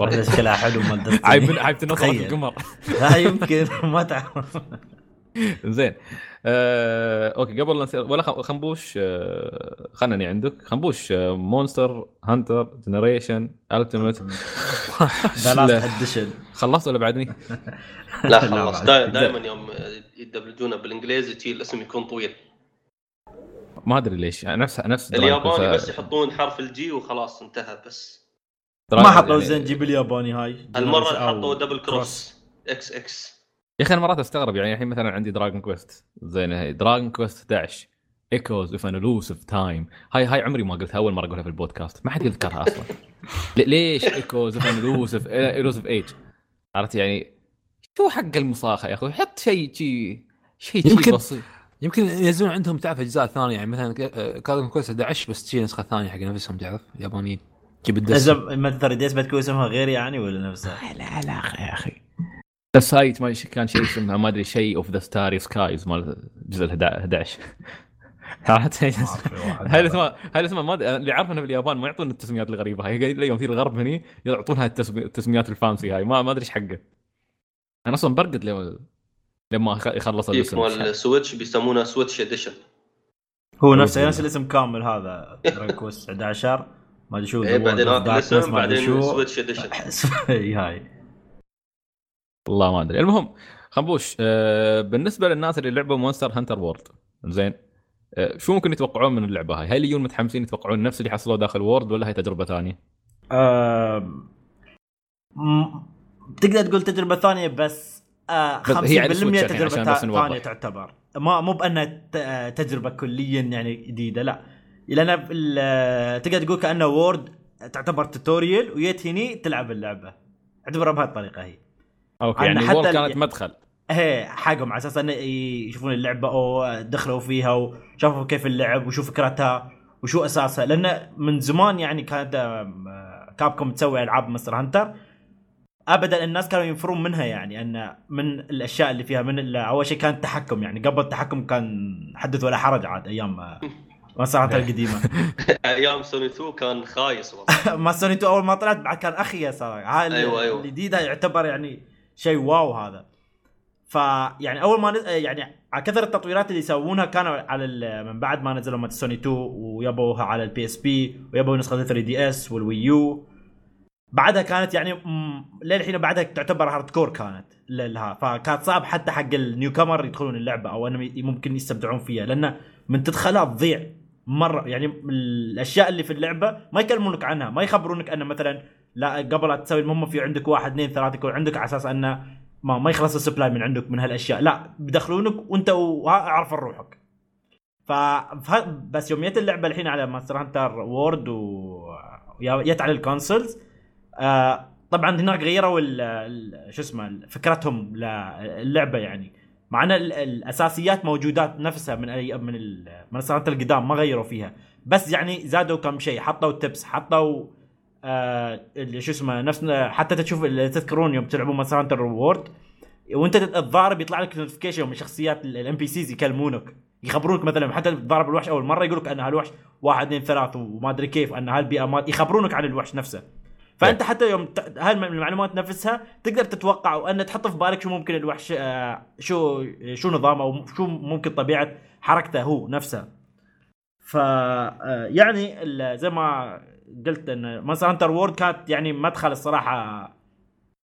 هذا شكلها حلو مال Destiny. عيب عيب تنصر تخيل. القمر لا يمكن ما تعرف. زين. آه، okay قبل لا نصير ولا خ- خنبوش آه، خلني عندك. خنبوش آه، Monster Hunter Generations Ultimate the last edition خلصت ولا بعدني؟ لا لا خلص بعد. دائما يوم يدبلجونه بالإنجليزي تي الاسم يكون طويل. ما أدري ليش يعني نفس نفس الياباني بس يحطون حرف ال G وخلاص انتهى بس. ما حطوا يعني- زين جيب الياباني هاي. المرة حطوا دبل كروس إكس إكس يا أخي أنا مرات أستغرب يعني الحين مثلا عندي Dragon Quest زين Dragon Quest 11 Echoes of an Elusive Time هاي هاي عمري ما قلتها أول مرة أقولها في البودكاست. ما حد يذكرها أصلا. ليش Echoes of an Elusive Elusive Age عرفت يعني شو حق المصاخه يا أخوي؟ حط شيء شيء شيء يمكن- بسيط. يمكن ينزلون عندهم تعرف أجزاء ثانية يعني مثلا Dragon Quest 11 بس تجي نسخة ثانية حق نفسهم تعرف؟ اليابانيين تجيب اذا الدس ما 3 ديز بتكون اسمها غير يعني ولا نفسها؟ لا لا يا أخي. السايت ما كان شيء اسمه ما أدري شيء اوف ذا ستاري سكايز مال الجزء ال 11 عرفت؟ هاي الاسماء هاي الاسماء ما أدري- اللي عارف إنه في اليابان ما يعطون التسميات الغريبة هاي. قايل لي يوم في الغرب هني يعطونها التسمي- التسميات الفانسي هاي. ما ما أدري إيش حقه. أنا أصلا برقد لما لما يخلص الاسم. مال سويتش بيسمونها سويتش اديشن هو نفسه نفس الاسم كامل هذا Quest 11 ما أدري شو إيه The بعدين هذا الاسم بعدين شو. Switch edition إي هاي. والله ما أدري. المهم خنبوش آه بالنسبة للناس اللي لعبوا Monster Hunter World زين آه شو ممكن يتوقعون من اللعبة هاي؟ هل يجون متحمسين يتوقعون نفس اللي حصلوه داخل World ولا هي تجربة ثانية؟ م- تقدر تقول تجربة ثانية بس آه، 50% بس هي على ال Switch الحين تجربة. ثانية تعتبر. ما مو بأنها آه، تجربة كليا يعني جديدة لا. لأن آه، تقدر تقول كأنه World تعتبر tutorial وييت هني تلعب اللعبة. اعتبرها بهالطريقه هي. okay يعني حتى ال World ال- كانت مدخل. إيه حقهم على أساس انه يشوفون اللعبة أو دخلوا فيها وشافوا كيف اللعب وشو فكرتها وشو أساسها. لأن من زمان يعني كانت آه، Capcom تسوي ألعاب Monster Hunter ابدا الناس كانوا ينفرون منها يعني أن من الأشياء اللي فيها من أول شيء كان التحكم يعني. قبل التحكم كان حدث ولا حرج عاد أيام آه، Hunter القديمة. أيام سوني 2 كان خايس والله. مال سوني 2 أول ما طلعت بعد كان اخيس هاي أيوة، أيوة. الجديده يعتبر يعني شيء واو هذا. فيعني أول ما نز... يعني على كثر التطويرات اللي يسوونها كانوا على ال... من بعد ما نزلوا مال سوني 2 ويبوها على ال PSP ويبوا نسخة 3DS وال Wii U. بعدها كانت يعني. للحين بعدها تعتبر hardcore كانت لها. فكانت صعب حتى حق ال newcomer يدخلون اللعبة أو أنهم ممكن يستمتعون فيها لأن من تدخلها تضيع مرة. يعني الأشياء اللي في اللعبة ما يكلمونك عنها ما يخبرونك ان مثلا لا قبل لا تسوي المهمه في عندك واحد اثنين ثلاثة يكون عندك على أساس أنه ما ما يخلص ال supply من عندك من هالأشياء. لا بدخلونك وأنت اعرف روحك. ف بس يوم جت اللعبة الحين على Monster Hunter World و على ال consoles آه طبعا هناك غيروا شو اسمه فكرتهم للعبه يعني. مع إن ال- الأساسيات موجودات نفسها من أي من المنصات القدام ما غيروا فيها. بس يعني زادوا كم شيء حطوا tips حطوا آه شو اسمه نفس حتى تشوف تذكرون يوم تلعبوا مثلا Hunter وأنت تتضارب يطلع لك notification من شخصيات ال NPCs يكلمونك يخبرونك مثلا حتى تضارب الوحش أول مرة يقول لك ان هالوحش واحد اثنين ثلاث وما أدري كيف ان هالبيئه ما يخبرونك عن الوحش نفسه. فأنت حتى يوم ت- هاي المعلومات نفسها تقدر تتوقع وان تحط في بالك شو ممكن الوحش آه، شو شو نظامه أو شو ممكن طبيعة حركته هو نفسه. ف آه، يعني زي ما قلت إن Monster Hunter World كانت يعني مدخل الصراحة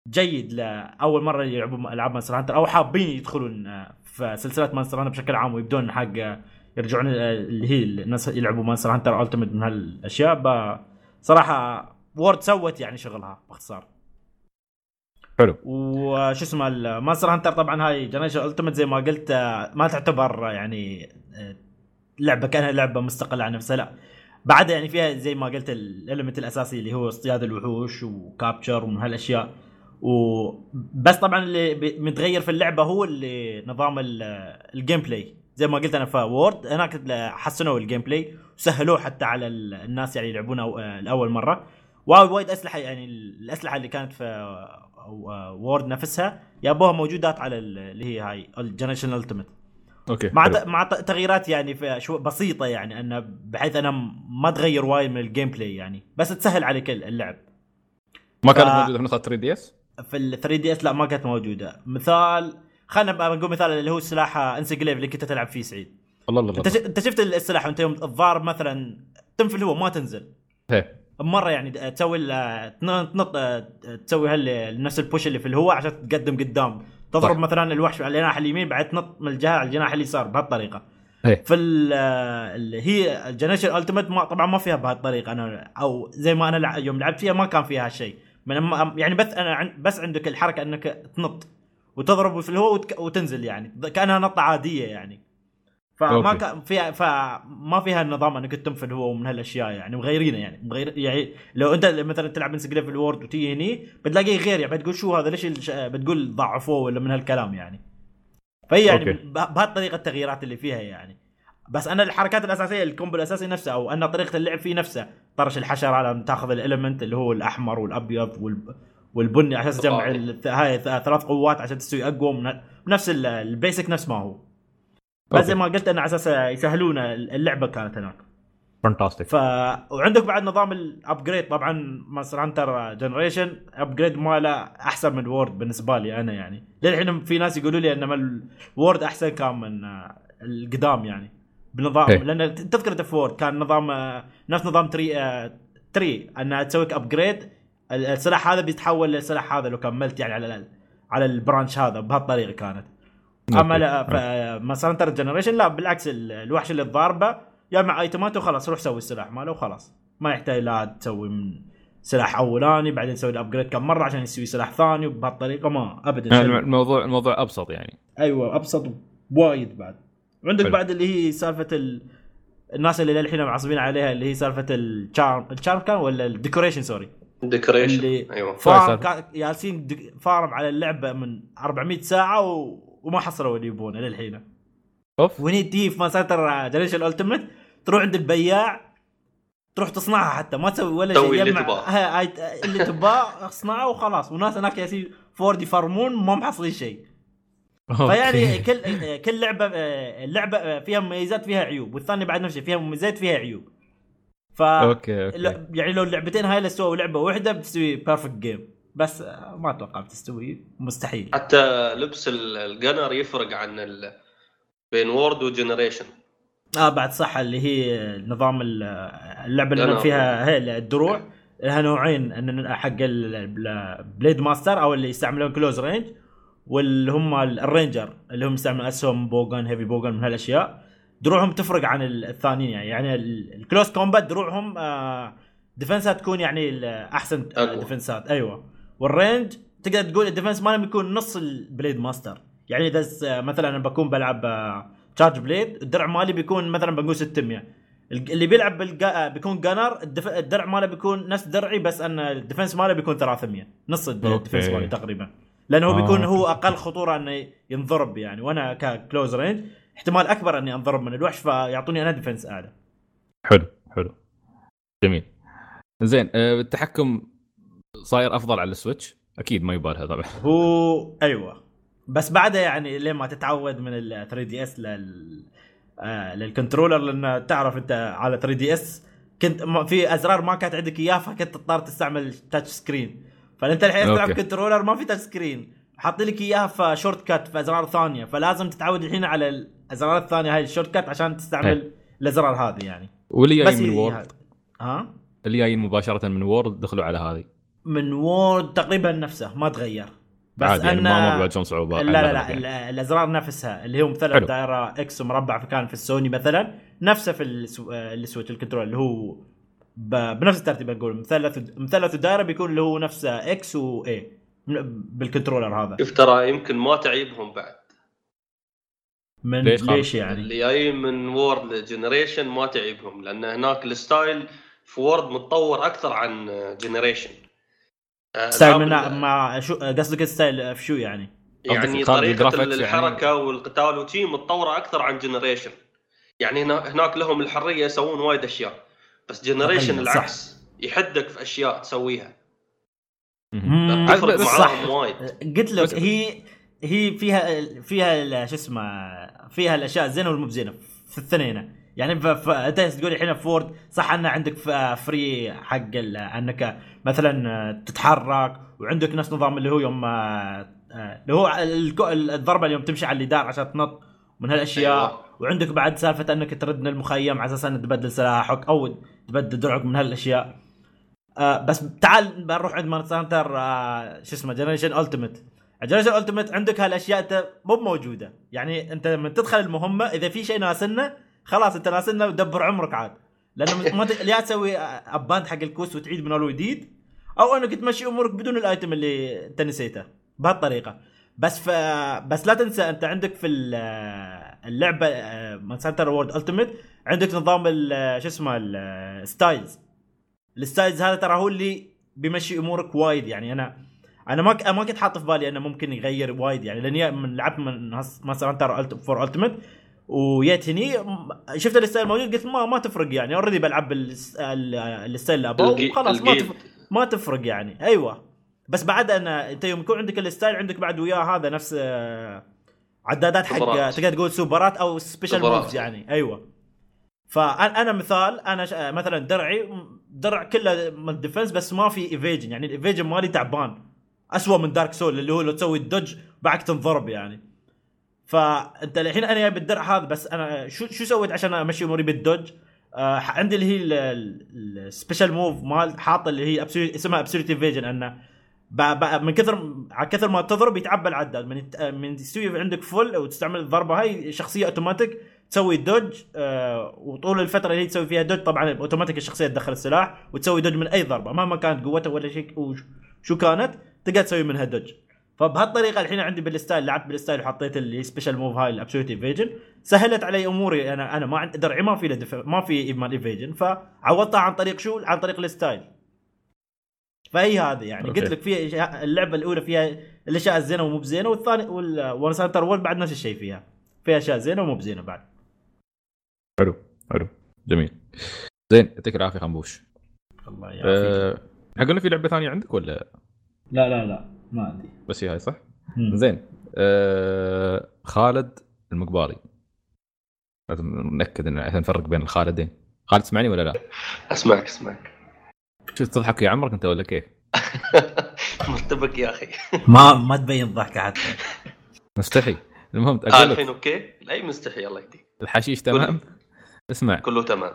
جيد لأول مرة يلعبوا ألعاب Monster Hunter أو حابين يدخلون آه، في سلسلة Monster Hunter بشكل عام ويبدون حق يرجعون اللي هي الناس يلعبوا Monster Hunter Ultimate من هالأشياء. صراحة World سوت يعني شغلها باختصار. حلو. وش اسمه ال Monster Hunter طبعا هاي Generation Ultimate زي ما قلت آه، ما تعتبر يعني آه، لعبة كأنها لعبة مستقلة عن نفسها لا. بعدها يعني فيها زي ما قلت ال element الأساسي اللي هو اصطياد الوحوش و capture ومن هالأشياء. وبس طبعا اللي متغير في اللعبة هو اللي نظام ال- ال gameplay زي ما قلت أنا في World هناك حسنوا ال gameplay وسهلوه حتى على ال- الناس يعني يلعبونه لأول مرة. وايد وايد أسلحة يعني الأسلحة اللي كانت في World نفسها جابوها موجودات على ال- اللي هي هاي ال Generation Ultimate okay مع حلو. مع تغييرات يعني في شو بسيطة يعني إنه بحيث أنا ما تغير وايد من ال gameplay يعني بس تسهل عليك اللعب. ما كانت ف- موجودة في نسخة 3DS في ال 3DS لا ما كانت موجودة. مثال خلينا نقول مثال اللي هو سلاح Insect Glaive اللي كنت تلعب فيه سعيد. الله الله أنت شفت السلاح وأنت يوم تضارب مثلا تم فالهوا ما تنزل. إيه. مرة يعني تسوي تنط تسوي هال نفس ال push اللي في الهواء عشان تقدم قدام. تضرب صح. مثلا الوحش على الجناح اليمين بعد تنط من الجهة على الجناح اليسار بهالطريقة. إيه. في ال- اللي هي ال Generation Ultimate ما طبعا ما فيها بهالطريقة. أنا أو زي ما أنا يوم لعبت فيها ما كان فيها هالشيء. يعني بس أنا بس عندك الحركة إنك تنط وتضرب في الهواء وتنزل يعني. كأنها نطة عادية يعني. فما okay. كان فيها فما فيها النظام إنك تم فالهوا من هالأشياء يعني مغيرينه يعني مغير يعني لو أنت مثلا تلعب Insect Glaive ال World وتيجي هني بتلاقيه غير يعني بتقول شو هذا ليش الش- بتقول ضعفوه ولا من هالكلام يعني. فهي يعني بهالطريقة التغييرات اللي فيها يعني. بس أنا الحركات الأساسية ال combo الأساسي نفسه أو أن طريقة اللعب فيه نفسه طرش الحشرة لما تأخذ ال element اللي هو الأحمر والأبيض وال والبني على أساس تجمع هاي ثلاث قوات عشان تستوي أقوى من نفس ال- basic نفس ما هو. بس. زي ما قلت أنا على أساس يسهلون اللعبة كانت هناك. fantastic ف وعندك بعد نظام ال upgrade طبعا Monster Hunter Generation upgrade ماله أحسن من World بالنسبة لي أنا يعني. للحين في ناس يقولوا لي ان ال World أحسن كان من آه، القدام يعني بنظام إيه. لأن تذكر في World كان نظام آه، نفس نظام tree آه، tree أنها تسوي لك upgrade السلاح هذا بيتحول للسلاح هذا لو كملت يعني على على ال branch هذا بهالطريقة كانت. أما لا ف- Monster Hunter Generation لا بالعكس ال- الوحش اللي تضاربه يجمع item اته وخلاص روح سوي السلاح ماله وخلاص. ما يحتاج لا تسوي من سلاح أولاني بعدين تسوي ال upgrade كم مرة عشان يسوي سلاح ثاني وبهالطريقه ما ابدا. يعني شيء. الموضوع الموضوع أبسط يعني. أيوه أبسط وايد بعد. وعندك. بعد اللي هي سالفة ال... الناس اللي للحين معصبين عليها اللي هي سالفة ال charm ال charm كان ولا ال decoration sorry decoration اللي أيوه. farm. كان جالسين دك- farm على اللعبة من 400 ساعة و... وما حصلوا اللي يبونه للحين. أوف. وهني تجي في Monster Generation Ultimate تروح عند البياع تروح تصنعها حتى ما تسوي ولا شيء اللي يجمع- تباه. اللي تباه اصنعه وخلاص. وناس هناك يالسين ف World يفرمون ما محصلين شيء. فيعني كل كل لعبة اللعبه فيها مميزات فيها عيوب والثانيه بعد نفس الشيء فيها مميزات فيها عيوب. ف okay okay. لا- يعني لو اللعبتين هاي اللي سووا لعبة واحدة بتستوي perfect game بس آه، ما أتوقع بتستوي مستحيل. حتى لبس ال- الجنر يفرق عن ال... بين World و Generation آه بعد صح اللي هي نظام ال- اللعبة اللي. فيها هي الدروع. لها نوعين حق ال blademaster أو اللي يستعملون close range واللي هم ال- ال ranger اللي هم يستعملون أسهم bowgun heavy bowgun من هالأشياء. دروعهم تفرق عن ال- الثانيين يعني. يعني ال- ال close combat دروعهم آه defense ها تكون يعني أحسن. defense ات أيوه. وال range تقدر تقول ال defense مالهم يكون نص ال blade master يعني إذا مثلا أنا بكون بلعب آه، charge blade الدرع مالي بيكون مثلا بنقول 600 الج- اللي بيلعب بالجا... بيكون gunner الدف... الدرع ماله بيكون نفس درعي بس أن ال defense ماله بيكون 300 نص. ال defense مالي تقريبا. لأنه هو آه، بيكون. هو أقل خطورة أنه ينضرب يعني. وأنا ك close range احتمال أكبر أني أنضرب من الوحش فيعطوني أنا defense أعلى. حلو حلو. جميل. زين آه، التحكم صاير أفضل على ال Switch؟ أكيد ما يبالها طبعا. هو أيوه. بس بعدها يعني لين ما تتعود من ال 3DS لل آه لل controller؟ لأن تعرف أنت على 3DS كنت في أزرار ما كانت عندك إياها فكنت تضطر تستعمل touch screen فأنت الحين تلعب. controller ما في touch screen حاط لك إياها في shortcut في أزرار ثانية. فلازم تتعود الحين على الأزرار الثانية هاي ال shortcut عشان تستعمل الأزرار هذه يعني. واللي جايين من World ها؟ اللي جايين مباشرة من World دخلوا على هذه. من World تقريبا نفسه ما تغير. بس عادي يعني أن- ما ما بواجههم صعوبة. لا لا لا يعني. الأزرار نفسها اللي هو مثلث حلو. دائرة X ومربع فكان في السوني مثلا نفسه في السو- آه، ال Switch ال control اللي هو بنفس الترتيب نقول مثلث مثلث ودائره بيكون اللي هو نفسه X Y بال controller هذا. شوف ترى يمكن ما تعيبهم بعد. من ليش ليش, يعني؟ اللي جايين من World ل Generations ما تعيبهم لأن هناك ال style في World متطور أكثر عن Generations style من مع شو قصدك style في شو يعني؟ يعني طريقة يعني- الحركة والقتال وشي متطورة أكثر عن Generations. يعني هنا- هناك لهم الحرية يسوون وايد أشياء بس Generations تقريباً، صح. العكس. يحدك في أشياء تسويها. تفرق بس معاهم وايد. قلت لك هي هي فيها فيها ال- شو اسمه فيها الأشياء الزينة والمو بزينة في الثنين يعني ف... انت تقول الحين في World صح ان عندك. free حق ال... أنك مثلا تتحرك وعندك نفس نظام اللي هو يوم آه، آه، اللي هو الضربة اللي يوم تمشي على الجدار عشان تنط من هالأشياء أيوة. وعندك بعد سالفة أنك ترد من المخيم على أساس انك تبدل سلاحك أو تبدل درعك من هالأشياء آه بس تعال بنروح عند Monster Hunter آه شو اسمه Generations Ultimate Generations Ultimate عندك هالأشياء مو موجوده يعني أنت لما تدخل المهمة إذا في شيء ناسنا خلاص انت ناسنا ودبر عمرك عاد. لأنه ما يا تسوي abandon حق ال quest وتعيد من أول وجديد أو انك تمشي أمورك بدون ال item اللي انت نسيته بهالطريقة. بس ف... بس لا تنسى أنت عندك في ال- اللعبة Monster Hunter World Ultimate عندك نظام شو اسمه ال styles ال styles هذا ترى هو اللي بيمشي أمورك وايد. يعني أنا أنا ما ما كنت حاط في بالي أنه ممكن يغير وايد. يعني لأني من لعبت من Monster Hunter 4 Ultimate م- شفت ال style موجود قلت ما ما تفرق يعني already بلعب ال style الجي- وخلاص ما. تفرق ما تفرق يعني أيوه بس بعد أنا أنت يوم يكون عندك ال style عندك بعد وياه هذا نفس آه، عدادات حق. تقدر تقول سوبرات أو special. moves يعني أيوه فانا أنا مثال أنا. مثلا درعي درع كله من defense بس ما في evasion يعني ال evasion مالي تعبان اسوء من Dark Souls اللي هو لو تسوي ال dodge بعد تنضرب يعني فأنت الحين أنا جايب الدرع هذا بس أنا شو شو سويت عشان أمشي أموري بال dodge آه عندي اللي هي ال special move مال حاط اللي هي اسمها absolute evasion أنه من كثر على كثر ما تضرب يتعبى العداد من من تستوي عندك full وتستعمل الضربه هاي شخصية اوتوماتيك تسوي dodge آه وطول الفترة اللي هي تسوي فيها dodge طبعا اوتوماتيك الشخصية تدخل السلاح وتسوي dodge من أي ضربة مهما كانت قوتها ولا شيء وش- شو كانت تقدر تسوي منها dodge. فبهالطريقة الحين عندي بال style لعبت بال style وحطيت اللي special move هاي ال absolute evasion سهلت علي أموري أنا أنا ما عندي درعي ما في ما في مال evasion فعوضتها عن طريق شو؟ عن طريق ال style. فهي هذه يعني. okay. قلت لك في أشياء- اللعبة الأولى فيها الأشياء الزينة ومو بزينة والثاني والون سنتر World بعد نفس الشيء فيها. فيها أشياء زينة ومو بزينة بعد. حلو حلو. جميل. زين يعطيك العافية خنبوش الله يعافيك. أه... قلنا في لعبة ثانية عندك ولا؟ لا لا لا. ما عندي بس هي هاي صح؟ مم. زين. آه خالد المقبالي. لازم ناكد إن عشان نفرق بين الخالدين. خالد تسمعني ولا لا؟ أسمعك أسمعك. شو تضحك يا عمرك أنت ولا كيف؟ مرتبك يا أخي. ما ما تبين ضحكة حتى. مستحي. المهم آه أقول الحين لك أوكي؟ لا مستحي الله يهديك. الحشيش تمام؟ اسمع. كله تمام.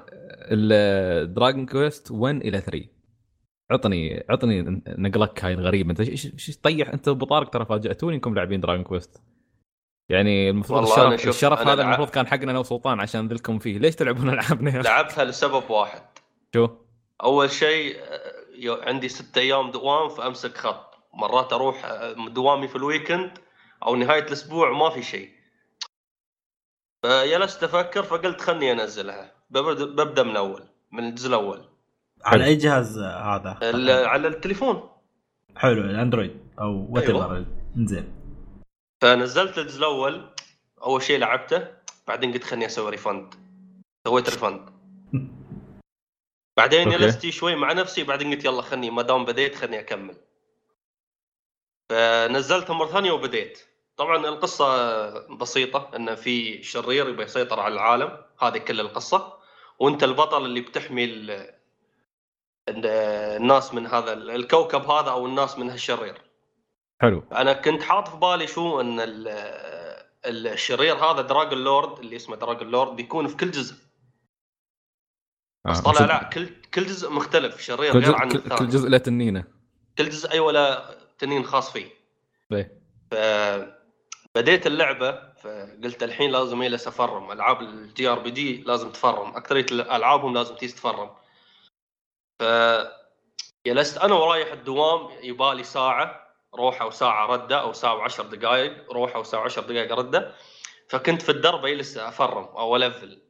الدراجون كويست 1 إلى 3 عطني عطني نقلك هاي الغريبة. انت إيش طيح انت ابو طارق ترى فاجأتوني انكم لاعبين دراجون كويست يعني المفروض الشرف الشرف هذا لعب- المفروض كان حقنا أنا وسلطان عشان ذلكم فيه. ليش تلعبون ألعابنا؟ لعبتها لسبب واحد. شو؟ أول شيء عندي ست أيام دوام فأمسك خط. مرات أروح دوامي في ال weekend أو نهاية الأسبوع ما في شيء. فجلست أفكر فقلت خلني أنزلها. ببدا ببدأ من أول من الجزء الأول. على أي جهاز هذا؟ ال- على التليفون. حلو ال Android أو what أيوة. إنزين. فنزلت الجزء الأول أول شيء لعبته بعدين قلت خلني أسوي refund سويت refund بعدين. جلست شوي مع نفسي بعدين قلت يلا خلني ما دام بديت خلني أكمل. فنزلتها مرة ثانية وبديت. طبعا القصة بسيطة إن في شرير يبي يسيطر على العالم. هذه كل القصة. وأنت البطل اللي بتحمي الناس من هذا الكوكب هذا أو الناس من هالشرير. حلو. أنا كنت حاط في بالي شو أن ال- الشرير هذا Dragonlord اللي اسمه Dragonlord بيكون في كل جزء. بس آه، طلع شوف، لا كل كل جزء مختلف شرير غير عن كل, الثاني. كل جزء له تنينه. كل جزء evil تنين خاص فيه. إيه. بديت اللعبة فقلت الحين لازم يجلس أ farm ألعاب ال JRPG لازم ت farm. أكثرية العابهم لازم تيجي ت farm. ف جلست أنا ورايح الدوام يبالي ساعة روحه وساعة ردة أو ساعة وعشر دقائق روحه وساعة وعشر دقائق ردة. فكنت في الدرب اجلس أ farm أو أ level.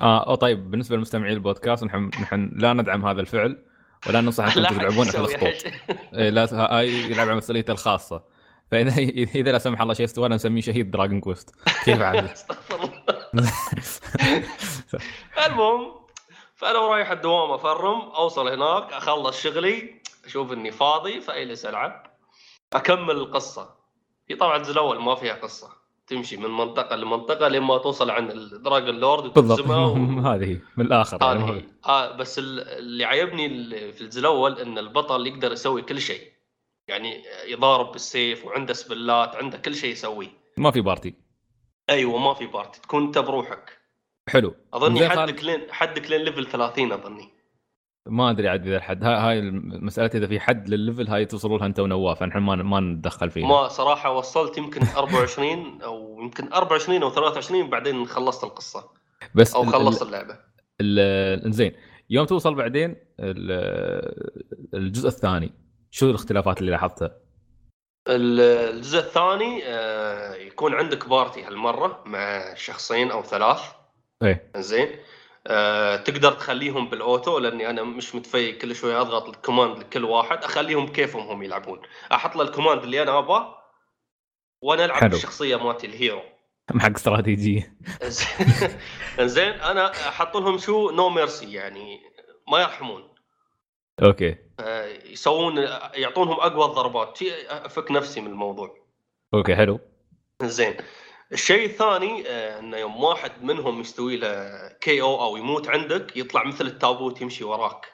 آه أو طيب بالنسبة لمستمعي البودكاست نحن نحن لا ندعم هذا الفعل ولا ننصح أنكم تلعبون يسوق الخطوط. إيه لا هاي يلعب على مسؤوليته الخاصة. فإذا اذا لا سمح الله شيء استوى أنا نسميه شهيد دراجون كويست. كيف عاد؟ المهم فأنا ورايح الدوام أفرم أوصل هناك أخلص شغلي أشوف إني فاضي فاجلس العب أكمل القصة. هي طبعا الجزء الأول ما فيها قصة. تمشي من منطقة لمنطقة لما توصل عند الدراجون لورد بالضبط. و... هذه من الآخر يعني هذه. آه بس ال- اللي عجبني ال- في الجزء الأول إن البطل يقدر يسوي كل شيء. يعني يضارب بالسيف وعنده سبلات عنده كل شيء يسويه. ما في party. أيوه ما في party. تكون أنت بروحك. حلو. أظني زين حدك لين حدك لين level 30 أظني. ما أدري عاد إذا الحد ها- هاي المسألة إذا في حد لل level هاي توصلوا لها أنت ونواف نحن ما ما نتدخل فيها. ما صراحة وصلت يمكن 24 أو يمكن 24 أو 23 بعدين خلصت القصة. بس أو خلصت اللعبة. ال- ال- زين. يوم توصل بعدين ال- الجزء الثاني شو الاختلافات اللي لاحظتها؟ ال- الجزء الثاني آه، يكون عندك party هالمرة مع شخصين أو ثلاث. إيه. زين. آه، تقدر تخليهم بال auto لأني أنا مش متفيق كل شوي أضغط ال command لكل واحد أخليهم كيفهم هم يلعبون. أحط له ال command اللي أنا أبغاه وأنا ألعب حلو. بالشخصية مالتي ال hero. حق استراتيجيه زين أنا أحط لهم شو؟ no mercy يعني ما يرحمون. okay. آه، يسوون يعطونهم أقوى الضربات. أفك نفسي من الموضوع. okay حلو. زين الشيء الثاني آه، انه يوم واحد منهم يستوي له KO أو يموت عندك يطلع مثل التابوت يمشي وراك.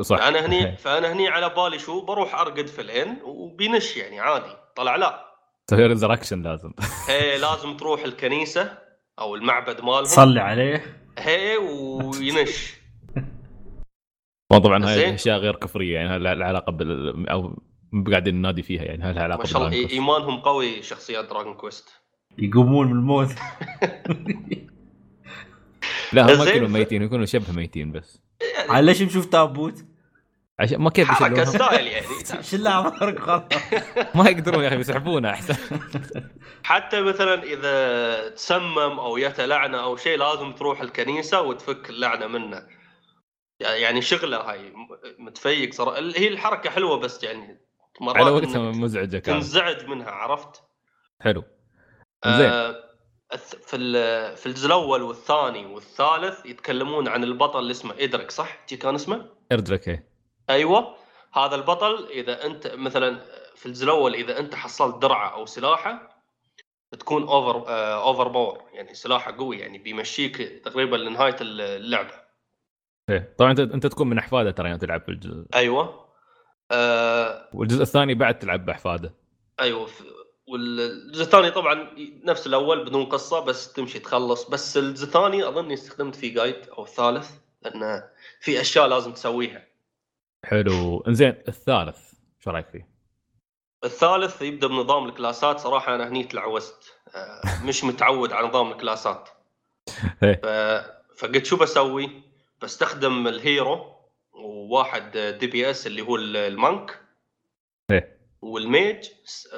صح. فأنا هني فأنا هني على بالي شو؟ بروح أرقد في ال inn وبينش يعني عادي. طلع لا. تسوي resurrection لازم. هي لازم تروح الكنيسة أو المعبد مالهم. صلي عليه. هي وينش. وطبعا هاي. أشياء غير كفرية يعني لها علاقة بال أو قاعدين ننادي فيها يعني هل لها علاقة ما شاء الله إيمانهم قوي شخصيات دراجون كويست يقومون من الموت. لا هم ما. يكونوا ميتين يكونوا شبه ميتين بس. على ليش نشوف تابوت؟ عشان ما كيف حركة ستايل يعني. شلها عمرك خلاص ما يقدرون يا أخي يسحبونه أحسن. حتى مثلا إذا تسمم أو يت لعنة أو شيء لازم تروح الكنيسة وتفك اللعنة منه. يعني شغلة هاي متفيق صراحة. هي الحركة حلوة بس يعني مرات على وقتها مزعجة كانت تنزعج منها عرفت؟ حلو زين آه في في الجزء الأول والثاني والثالث يتكلمون عن البطل اللي اسمه إدريك صح؟ جي كان اسمه؟ اردرك إيه. أيوه هذا البطل إذا أنت مثلا في الجزء الأول إذا أنت حصلت درعه أو سلاحه بتكون over overpower يعني سلاحه قوي يعني بيمشيك تقريبا لنهاية اللعبة إيه طبعا انت أنت تكون من أحفاده ترى يوم تلعب في الجزء أيوه آه والجزء الثاني بعد تلعب بأحفاده. أيوه والجزء الثاني طبعا نفس الأول بدون قصة بس تمشي تخلص. بس الجزء الثاني اظني استخدمت فيه guide أو الثالث لأن في أشياء لازم تسويها. حلو. إنزين الثالث شو رأيك فيه؟ الثالث يبدأ بنظام ال class ات. صراحة أنا هني تلعوزت آه، مش متعود على نظام ال class ات. إيه. ف... فقلت شو بسوي؟ بستخدم ال hero. وواحد DPS اللي هو ال monk. إيه. وال mage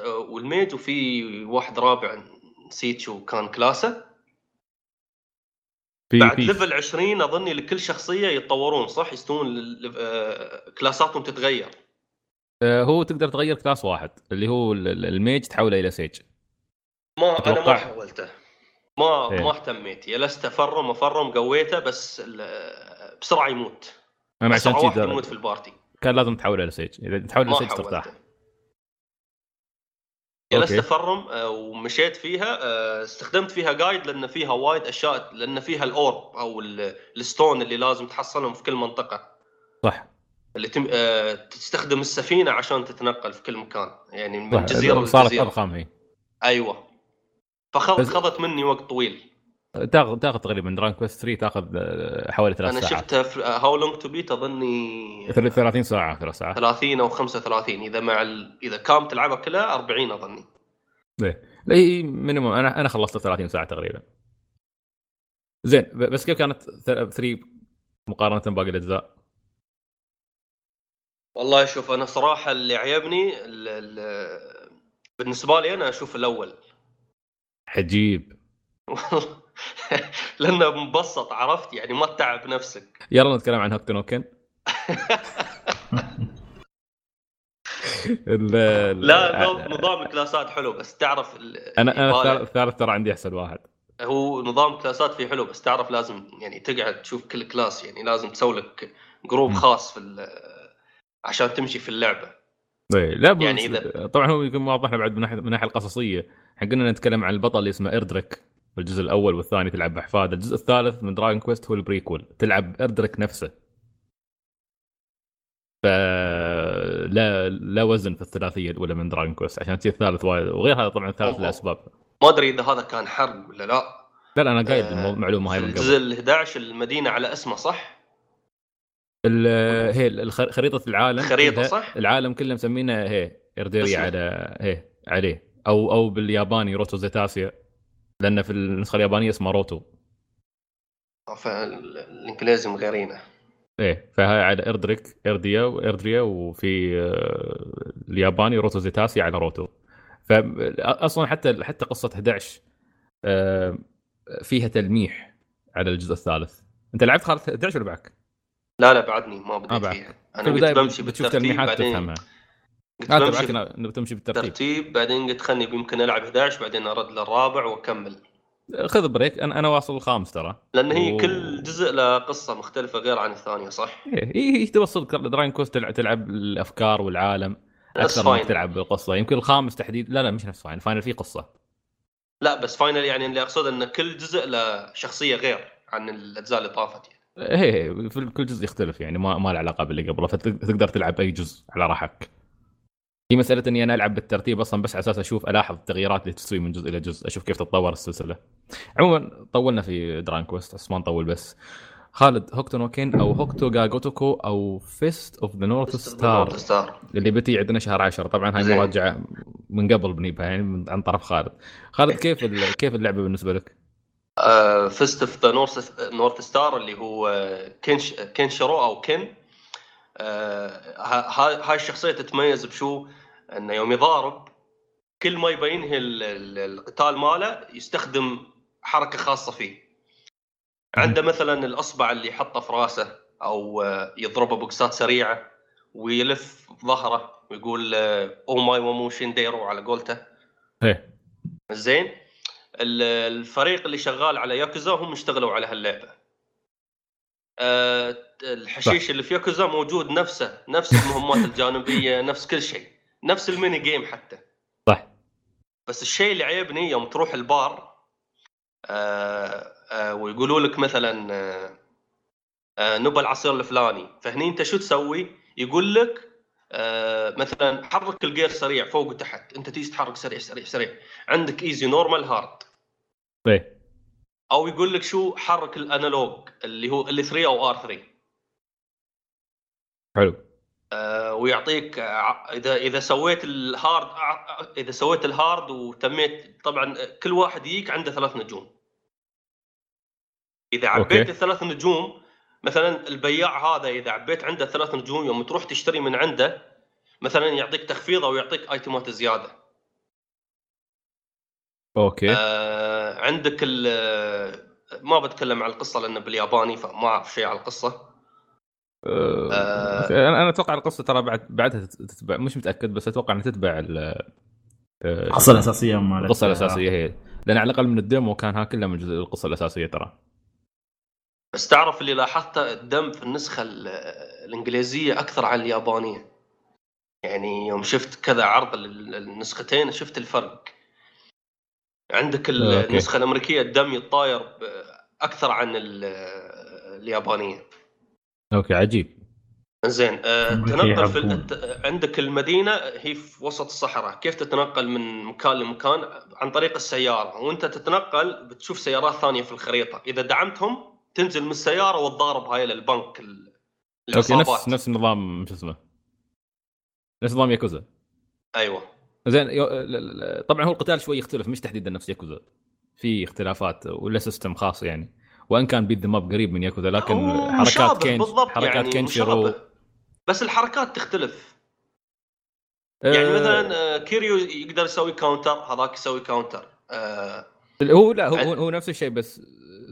وال mage وفي واحد رابع نسيت شو كان class ه في بعد في level 20 أظني لكل شخصية يتطورون صح؟ يستوون آه، class اتهم تتغير. آه، هو تقدر تغير class واحد اللي هو ال- ال- ال mage تحوله إلى sage ما أنا ما أتوقع. حاولته ما إيه. ما اهتميت. جلست أ farm أ farm قويته بس بسرعة يموت. أنا عشان كذا يموت في ال party. كان لازم تحوله إلى sage إذا تحوله ما إلى sage ترتاح جلست. أ farm آه، ومشيت فيها آه، استخدمت فيها guide لأن فيها وايد أشياء لأن فيها ال orb أو ال- ال stone اللي لازم تحصلهم في كل منطقة. صح. اللي تم... آه، تستخدم السفينة عشان تتنقل في كل مكان. يعني من صح جزيرة صارت لجزيرة. ارقام هي أيوه. فخذت بس- خذت مني وقت طويل. تاخذ تاخذ تقريبا دران كويست 3 تاخذ آه، حوالي ثلاث أنا ساعات. شفتها في هاو لونج تو بيت اظني 30 ساعة ثلاث ساعات. 30 أو 35 إذا مع ال... إذا كام تلعبها كلها 40 أظني. ليه؟ لا مينيموم أنا أنا خلصت 30 ساعة تقريبا. زين بس كيف كانت 3 مقارنة باقي الأجزاء؟ والله شوف أنا صراحة اللي عجبني ال... ال... بالنسبة لي أنا أشوف الأول. حجيب لأنه مبسط عرفت يعني ما تتعب نفسك يلا نتكلم عن هوكتو نوكن ال- ال- لا نظام- الكلاسات حلو بس تعرف. أنا أنا. الثالث ترى عندي أحسن واحد هو نظام class ات فيه حلو بس تعرف لازم يعني تقعد تشوف كل class يعني لازم تسوي لك group. خاص في عشان تمشي في اللعبة إيه، لا يعني إذا- طبعا هو يكون واضح بعد من ناحيه من الناحيه القصصية إحنا قلنا نتكلم عن البطل اللي اسمه اردريك الجزء الأول والثاني تلعب باحفاده الجزء الثالث من دراجون كويست هو ال prequel تلعب اردريك نفسه ف لا لا وزن في الثلاثية الأولى من Dragon Quest عشان تصير الثالث وايد وغير هذا طبعا الثالث. لأسباب ما أدري إذا هذا كان حرق ولا لا لا لا أنا قايل آه، المعلومة هاي من قبل الجزء ال 11 المدينة على اسمه صح؟ ال- هي خريطة العالم خريطة كلها- صح؟ العالم كله مسمينه هي Erdrea. على هي عليه أو أو بالياباني Roto Zetasia لأن في النسخة اليابانية اسمه Roto. فالانجليزي مغيرينه إيه فهاي على Erdrick إرديا و Erdrea وفي آه، الياباني Roto Zetasia على Roto. فاصلا حتى حتى قصة 11 آه، فيها تلميح على الجزء الثالث. أنت لعبت خالد 11 ولا بعدك؟ لا لا بعدني ما آه، بديت بعد. فيها في أنا قلت بمشي بتشوف تلميحات بعدين تفهمها قلت انت بمشي بعدك إنه بتمشي بالترتيب. بالترتيب بعدين قلت خلني يمكن ألعب 11 بعدين أرد للرابع وأكمل. خذ break. أنا أنا واصل الخامس ترى. لأن هي و- كل جزء له قصة مختلفة غير عن الثانية صح؟ إيه هي توصل Dragon Quest تلعب, تلعب الأفكار والعالم أكثر من. تلعب بالقصة يمكن الخامس تحديد لا لا مش نفس Final Final فيه قصة. لا بس Final يعني اللي أقصد إن كل جزء له شخصية غير عن الأجزاء اللي طافت يعني. هي في كل جزء يختلف يعني. ما ما له علاقة باللي قبله. فتقدر تلعب أي جزء على راحتك هي مسألة إني أنا ألعب بالترتيب أصلا بس على أساس أشوف ألاحظ التغييرات اللي تسوي من جزء إلى جزء أشوف كيف تتطور السلسلة. عموما طولنا في Dragon Quest بس ما نطول بس. خالد Hokuto no Ken أو Hokuto ga Gotoku أو Fist of the North Star اللي بتي عندنا شهر 10 طبعا هاي. مراجعة من قبل بنجيبها يعني من عن طرف خالد. خالد كيف كيف اللعبة بالنسبة لك؟ Fist of the North North Star اللي هو كينش كينشرو أو ها- هاي الشخصية تتميز بشو؟ أنه يوم يضارب كل ما يبين القتال ماله يستخدم حركة خاصة فيه. عنده مثلا الأصبع اللي يحطه في رأسه أو آه، يضربه بوكسات سريعة ويلف ظهره ويقول آه، omae wa mou shindeiru على قولته. إيه زين ال- الفريق اللي شغال على ياكوزا هم اشتغلوا على هاللعبة أه الحشيش اللي في ياكوزا موجود نفسه نفس المهمات الجانبية نفس كل شيء نفس ال mini game حتى. صح. بس الشيء اللي عيبني يوم تروح البار آه آه ويقولوا لك مثلا آه آه نبى العصير الفلاني. فهني انت شو تسوي؟ يقول لك آه مثلا حرك ال gear سريع فوق وتحت. انت تيجي تحرك سريع سريع سريع. عندك easy normal hard إيه. أو يقول لك شو حرك ال analog اللي هو L 3 أو R 3 حلو. آه، ويعطيك ع- إذا إذا سويت ال hard ع- إذا سويت ال hard وتميت طبعا كل واحد يجيك عنده ثلاث نجوم. إذا عبيت okay. الثلاث نجوم مثلا البياع هذا إذا عبيت عنده ثلاث نجوم يوم تروح تشتري من عنده مثلا يعطيك تخفيض أو يعطيك item ات زيادة. okay. آه عندك ال- ما بتكلم عن القصة لأنه بالياباني فما أعرف شيء عن القصة. آه، آه. أنا أنا أتوقع القصة ترى بعد بعدها تتبع مش متأكد بس أتوقع إنها تتبع ال- آه، القصة الأساسية مالت القصة الأساسية هي. لأن على الأقل من ال demo كان ها كله من القصة الأساسية ترى. بس تعرف اللي لاحظته الدم في النسخة ال- الإنجليزية أكثر عن اليابانية. يعني يوم شفت كذا عرض لل- النسختين شفت الفرق. عندك ال- okay. النسخة الأمريكية الدم يتطاير أكثر عن ال- اليابانية. okay عجيب. زين آه، تنقل في عندك المدينة هي في وسط الصحراء. كيف تتنقل من مكان لمكان؟ عن طريق السيارة. وأنت تتنقل بتشوف سيارات ثانية في الخريطة. إذا دعمتهم تنزل من السيارة وتضارب هاي ال gang ال- okay نفس نفس نظام شو اسمه؟ نفس نظام ياكوزا. أيوه. زين طبعا هو القتال شوي يختلف مش تحديدا نفس ياكوزا. في اختلافات ولا system خاص يعني. وإن كان beat 'em up قريب من ياكوزا لكن حركات كين حركات يعني كينشيرو مشابه. بس الحركات تختلف. يعني آه، مثلا آه، كيريو يقدر يسوي counter هذاك يسوي counter آه، هو لا هو, هو نفس الشيء بس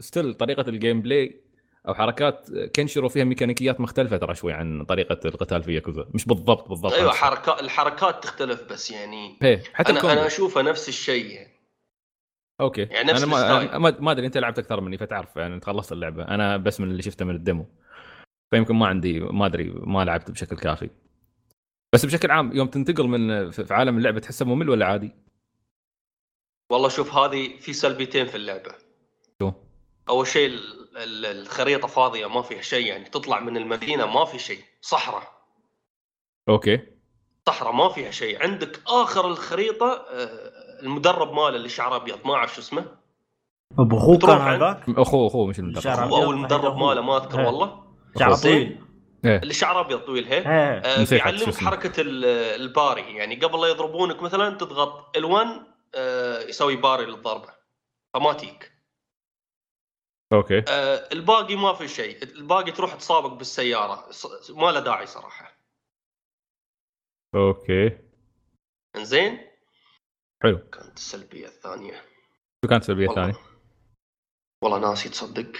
still طريقة ال gameplay أو حركات كينشيرو فيها ميكانيكيات مختلفة ترى شوي عن طريقة القتال في ياكوزا. مش بالضبط بالضبط. أيوه. حركات الحركات تختلف بس يعني هي حتى أنا ال combo. أنا أشوفه نفس الشيء يعني. okay. يعني نفس أنا ما ما ما أدري أنت لعبت أكثر مني فتعرف يعني انت خلصت اللعبة. أنا بس من اللي شفته من ال demo. فيمكن ما عندي ما أدري ما لعبت بشكل كافي. بس بشكل عام يوم تنتقل من في عالم اللعبة تحسه ممل ولا عادي؟ والله شوف هذه في سلبيتين في اللعبة. شو؟ أول شيء ال- ال- الخريطة فاضية ما فيها شيء يعني. تطلع من المدينة ما في شيء. صحراء. okay. صحراء ما فيها شيء. عندك آخر الخريطة آه، المدرب ماله اللي شعره أبيض ما أعرف شو اسمه. أبو اخوه كان هذاك أخوه أخوه مش المدرب. شعر هو أو أبيض، المدرب هو. ماله ما أذكر إيه. والله. شعر أخوه. طويل. اللي شعره أبيض طويل هي. آه، بيعلمك اسمه. حركة ال- ال parry. يعني قبل لا يضربونك مثلا تضغط L1 يسوي parry للضربة. فما تيك okay. آه، الباقي ما في شيء. الباقي تروح تسابق بالسيارة. ما له داعي صراحة. أوكي. إنزين؟ حلو. كانت السلبية الثانية. شو كانت السلبية الثانية؟ والله ناسي تصدق.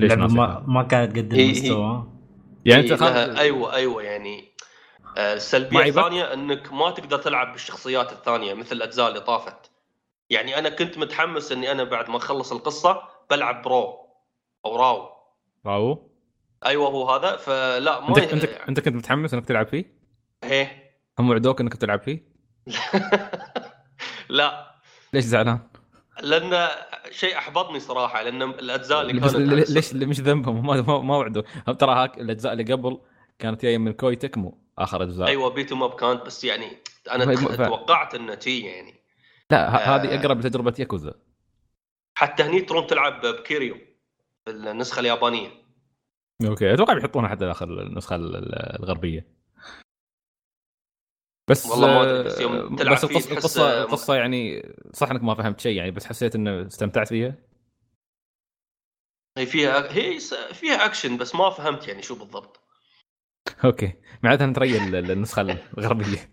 ليش اللعبه ناسي؟ ما, ما كانت قد هي- هي- المستوى. يعني إيه، انت خل... أيوه أيوه يعني آه، السلبية؟ الثانية إنك ما تقدر تلعب بالشخصيات الثانية مثل الأجزاء اللي طافت. يعني أنا كنت متحمس إني أنا بعد ما أخلص القصة بلعب برو أو راو. راو؟ أيوه هو هذا. فلا ما أنت أنت أنت كنت متحمس إنك تلعب فيه؟ هي هم وعدوك إنك تلعب فيه؟ لا. ليش زعلان؟ لأن شيء أحبطني صراحة لأن الأجزاء اللي كانت ليش مش ذنبهم؟ ما ما, وعدوا. ترى هاك الأجزاء اللي قبل كانت جاية من Koei Tecmo آخر أجزاء. أيوه beat up كانت بس يعني أنا توقعت انه تي يعني. لا آه. هذه أقرب لتجربة ياكوزا. حتى هني تروم تلعب بكيريو النسخة اليابانية. okay أتوقع بيحطونها حتى داخل النسخة ال- ال- الغربية. بس والله ما بس يوم آه، تلعب بس القصة القصة القصة يعني صح إنك ما فهمت شيء يعني بس حسيت إنه استمتعت فيها. هي فيها هي فيها أكشن بس ما فهمت يعني شو بالضبط. okay معناتها ال- النسخة الغربية.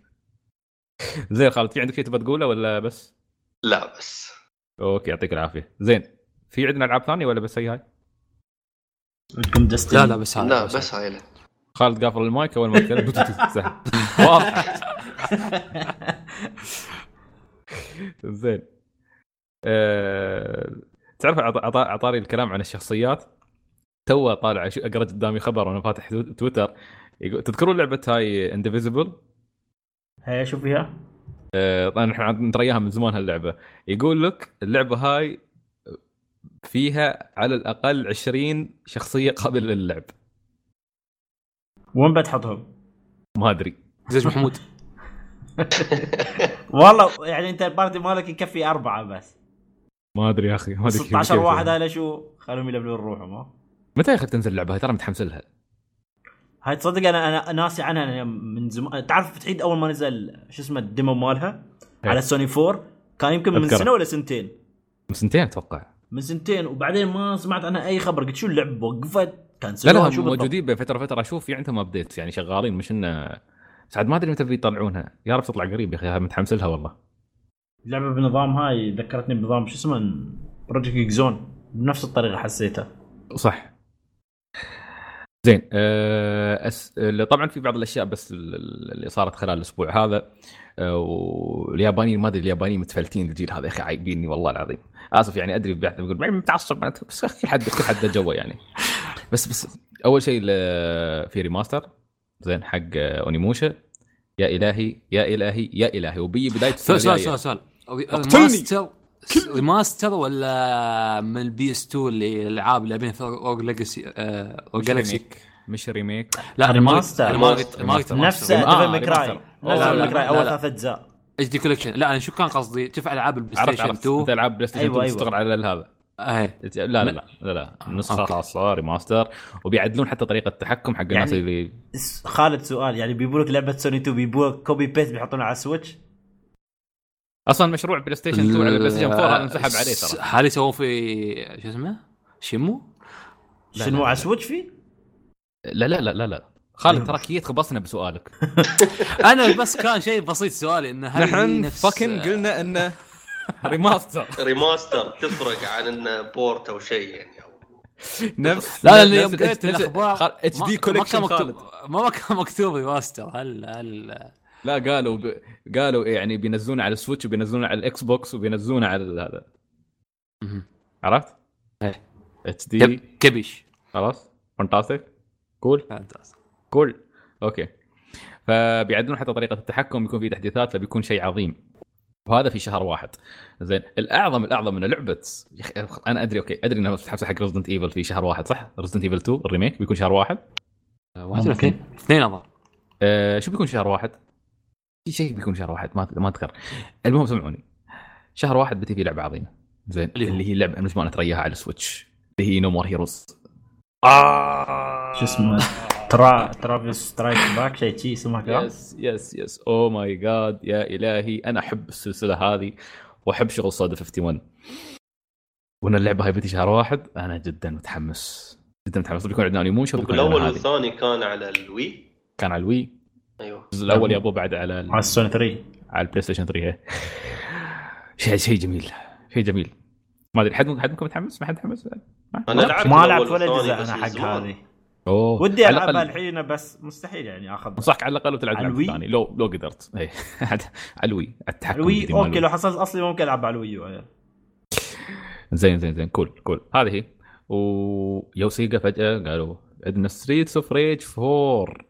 زين خالد في عندك شيء تبغى تقوله ولا بس؟ لا بس okay يعطيك العافية زين في عندنا ألعاب ثانية ولا بس هي هاي؟ عندكم Destiny لا لا بس هذا لا بس هاي لا. خالد قافل المايك أول ما تكلم. واضح زين أه... تعرف عط- عط- عطاري الكلام عن الشخصيات تو طالع اقرا قدامي خبر وأنا فاتح تو- تويتر يقول تذكرون لعبة هاي Indivisible؟ شوف فيها. طبعا إحنا نترياها من زمان هاللعبة. يقول لك اللعبة هاي فيها على الأقل 20 شخصية قابلة للعب وين بتحطهم؟ ما أدري. زيج محمود. والله يعني أنت ال party مالك يكفي أربعة بس. ما أدري يا أخي ما أدري كيف- 16 كيف واحد. هذا شو خلوهم يلفلون روحهم ها؟ متى يا أخي تنزل اللعبة؟ هاي ترى متحمس لها. هاي تصدق أنا أنا ناسي عنها أنا من زمان تعرف تعيد أول ما نزل شو اسمه ال demo مالها إيه. على سوني 4 كان يمكن من. سنة ولا سنتين. من سنتين أتوقع. من سنتين وبعدين ما سمعت عنها أي خبر. قلت شو اللعبة؟ وقفت. لا كنسلوها لا بالضبط؟ موجودين بين فترة فتره أشوف في عندهم updates يعني شغالين. مش انه سعد ما أدري متى بيطلعونها يا رب تطلع قريب يا أخي متحمس لها والله. اللعبه بنظام هاي ذكرتني بنظام شو اسمه Project Zone بنفس الطريقة حسيتها. صح. زين أه أس... طبعا في بعض الأشياء بس ال- ال- اللي صارت خلال الأسبوع هذا أه واليابانيين ما أدري اليابانيين متفلتين الجيل هذا يا أخي عايبيني والله العظيم. آسف يعني أدري بعد يقول "ما- متعصب معناته بس كل حد كل حد جوه يعني. بس بس أول شيء في remaster زين حق آه، أونيموشا. يا إلهي يا إلهي يا إلهي. وبي بداية سؤال. سؤال سؤال أقتلني. ريماستر ريماستر ولا من البي إس 2 اللي الألعاب اللي بين روج ليجاسي روج مش جالكسي مش ريميك. لا ريماستر. ريماستر. نفس. ديفل آه، ريماستر. نفس لا، أول لا. ثلاث أجزاء. اتش دي كولكشن لا أنا شو كان قصدي؟ شوف ألعاب البلاي ستيشن عرفت. 2 انت ألعاب بلاي ستيشن أيوة، 2 أيوة. تشتغل على هذا. إيه لا لا لا لا لا النسخه أوكي. خاصة ريماستر. وبيعدلون حتى طريقة التحكم حق الناس يعني- اللي خالد سؤال. يعني بيبوا لك لعبة سوني 2 بيبوا copy paste بيحطونها على السويتش؟ أصلا مشروع بلاي ستيشن 2 على بلاي ستيشن 4 هذا انسحب عليه ترى هل يسوون في شو اسمه؟ شيمو؟ لا، شنو على لا. السويتش فيه؟ لا لا لا لا لا خالد تراك جيت خبصنا بسؤالك أنا بس كان شيء بسيط سؤالي انه هل نحن نفس فكن قلنا انه remaster remaster تفرق عن انه port أو شيء يعني نفس لا لا يوم قريت الاخبار اتش ما- دي ما كان كولكشن مكتوب خالد ما كان مكتوب ريماستر هل هل لا قالوا ب... قالوا يعني بينزلونه على السويتش وبينزلونه على الإكس بوكس وبينزلونه على ال- هذا. عرفت؟ إيه. اتش دي كب- كبش خلاص فانتاستيك كول فانتاستيك. كول أوكي فبيعدلون حتى طريقة التحكم بيكون في تحديثات فبيكون شيء عظيم وهذا في شهر واحد زين الأعظم الأعظم من لعبة يا أخي أنا أدري okay أدري إنها بتتحسب حق Resident Evil في شهر واحد صح؟ Resident Evil 2 ال remake بيكون شهر واحد واحد ولا اثنين؟ اثنين أظن آه شو بيكون شهر واحد؟ في شيء بيكون شهر واحد ما ما أذكر. المهم سمعوني. شهر واحد بتي في لعبة عظيمة. زين اللي هي لعبة من زمان أترياها على السويتش اللي هي No More Heroes آه. شو اسمه؟ ترا Travis Strikes Back شيء شي اسمها كذا؟ yes yes yes oh my god يا إلهي. أنا أحب السلسلة هذه وأحب شغل سودا 51 وإن اللعبة هاي بتي شهر واحد أنا جدا متحمس. جدا متحمس. بيكون عندنا أونيموشا بيكون الأول والثاني كان على الوي. كان على الوي. أيوه. الجزء الأول يابو بعد على على السوني 3 على البلاي ستيشن 3 هي. شيء شيء جميل شيء جميل. ما أدري حد حد منكم متحمس ما حد متحمس أنا لعبت ما لعبت ولا جزء أنا من حق. هذه. أوه. ودي ألعبها الحين بس مستحيل يعني اخذ انصحك على الأقل تلعب الوي؟ الثانية لو لو قدرت. اي على الوي. التحكم الوي أوكي. لو حصلت أصلي ممكن ألعب على الوي. زين زين زين. كول كول. هذه هي. ويوسيجا فجأة قالوا عندنا ستريتس اوف ريج 4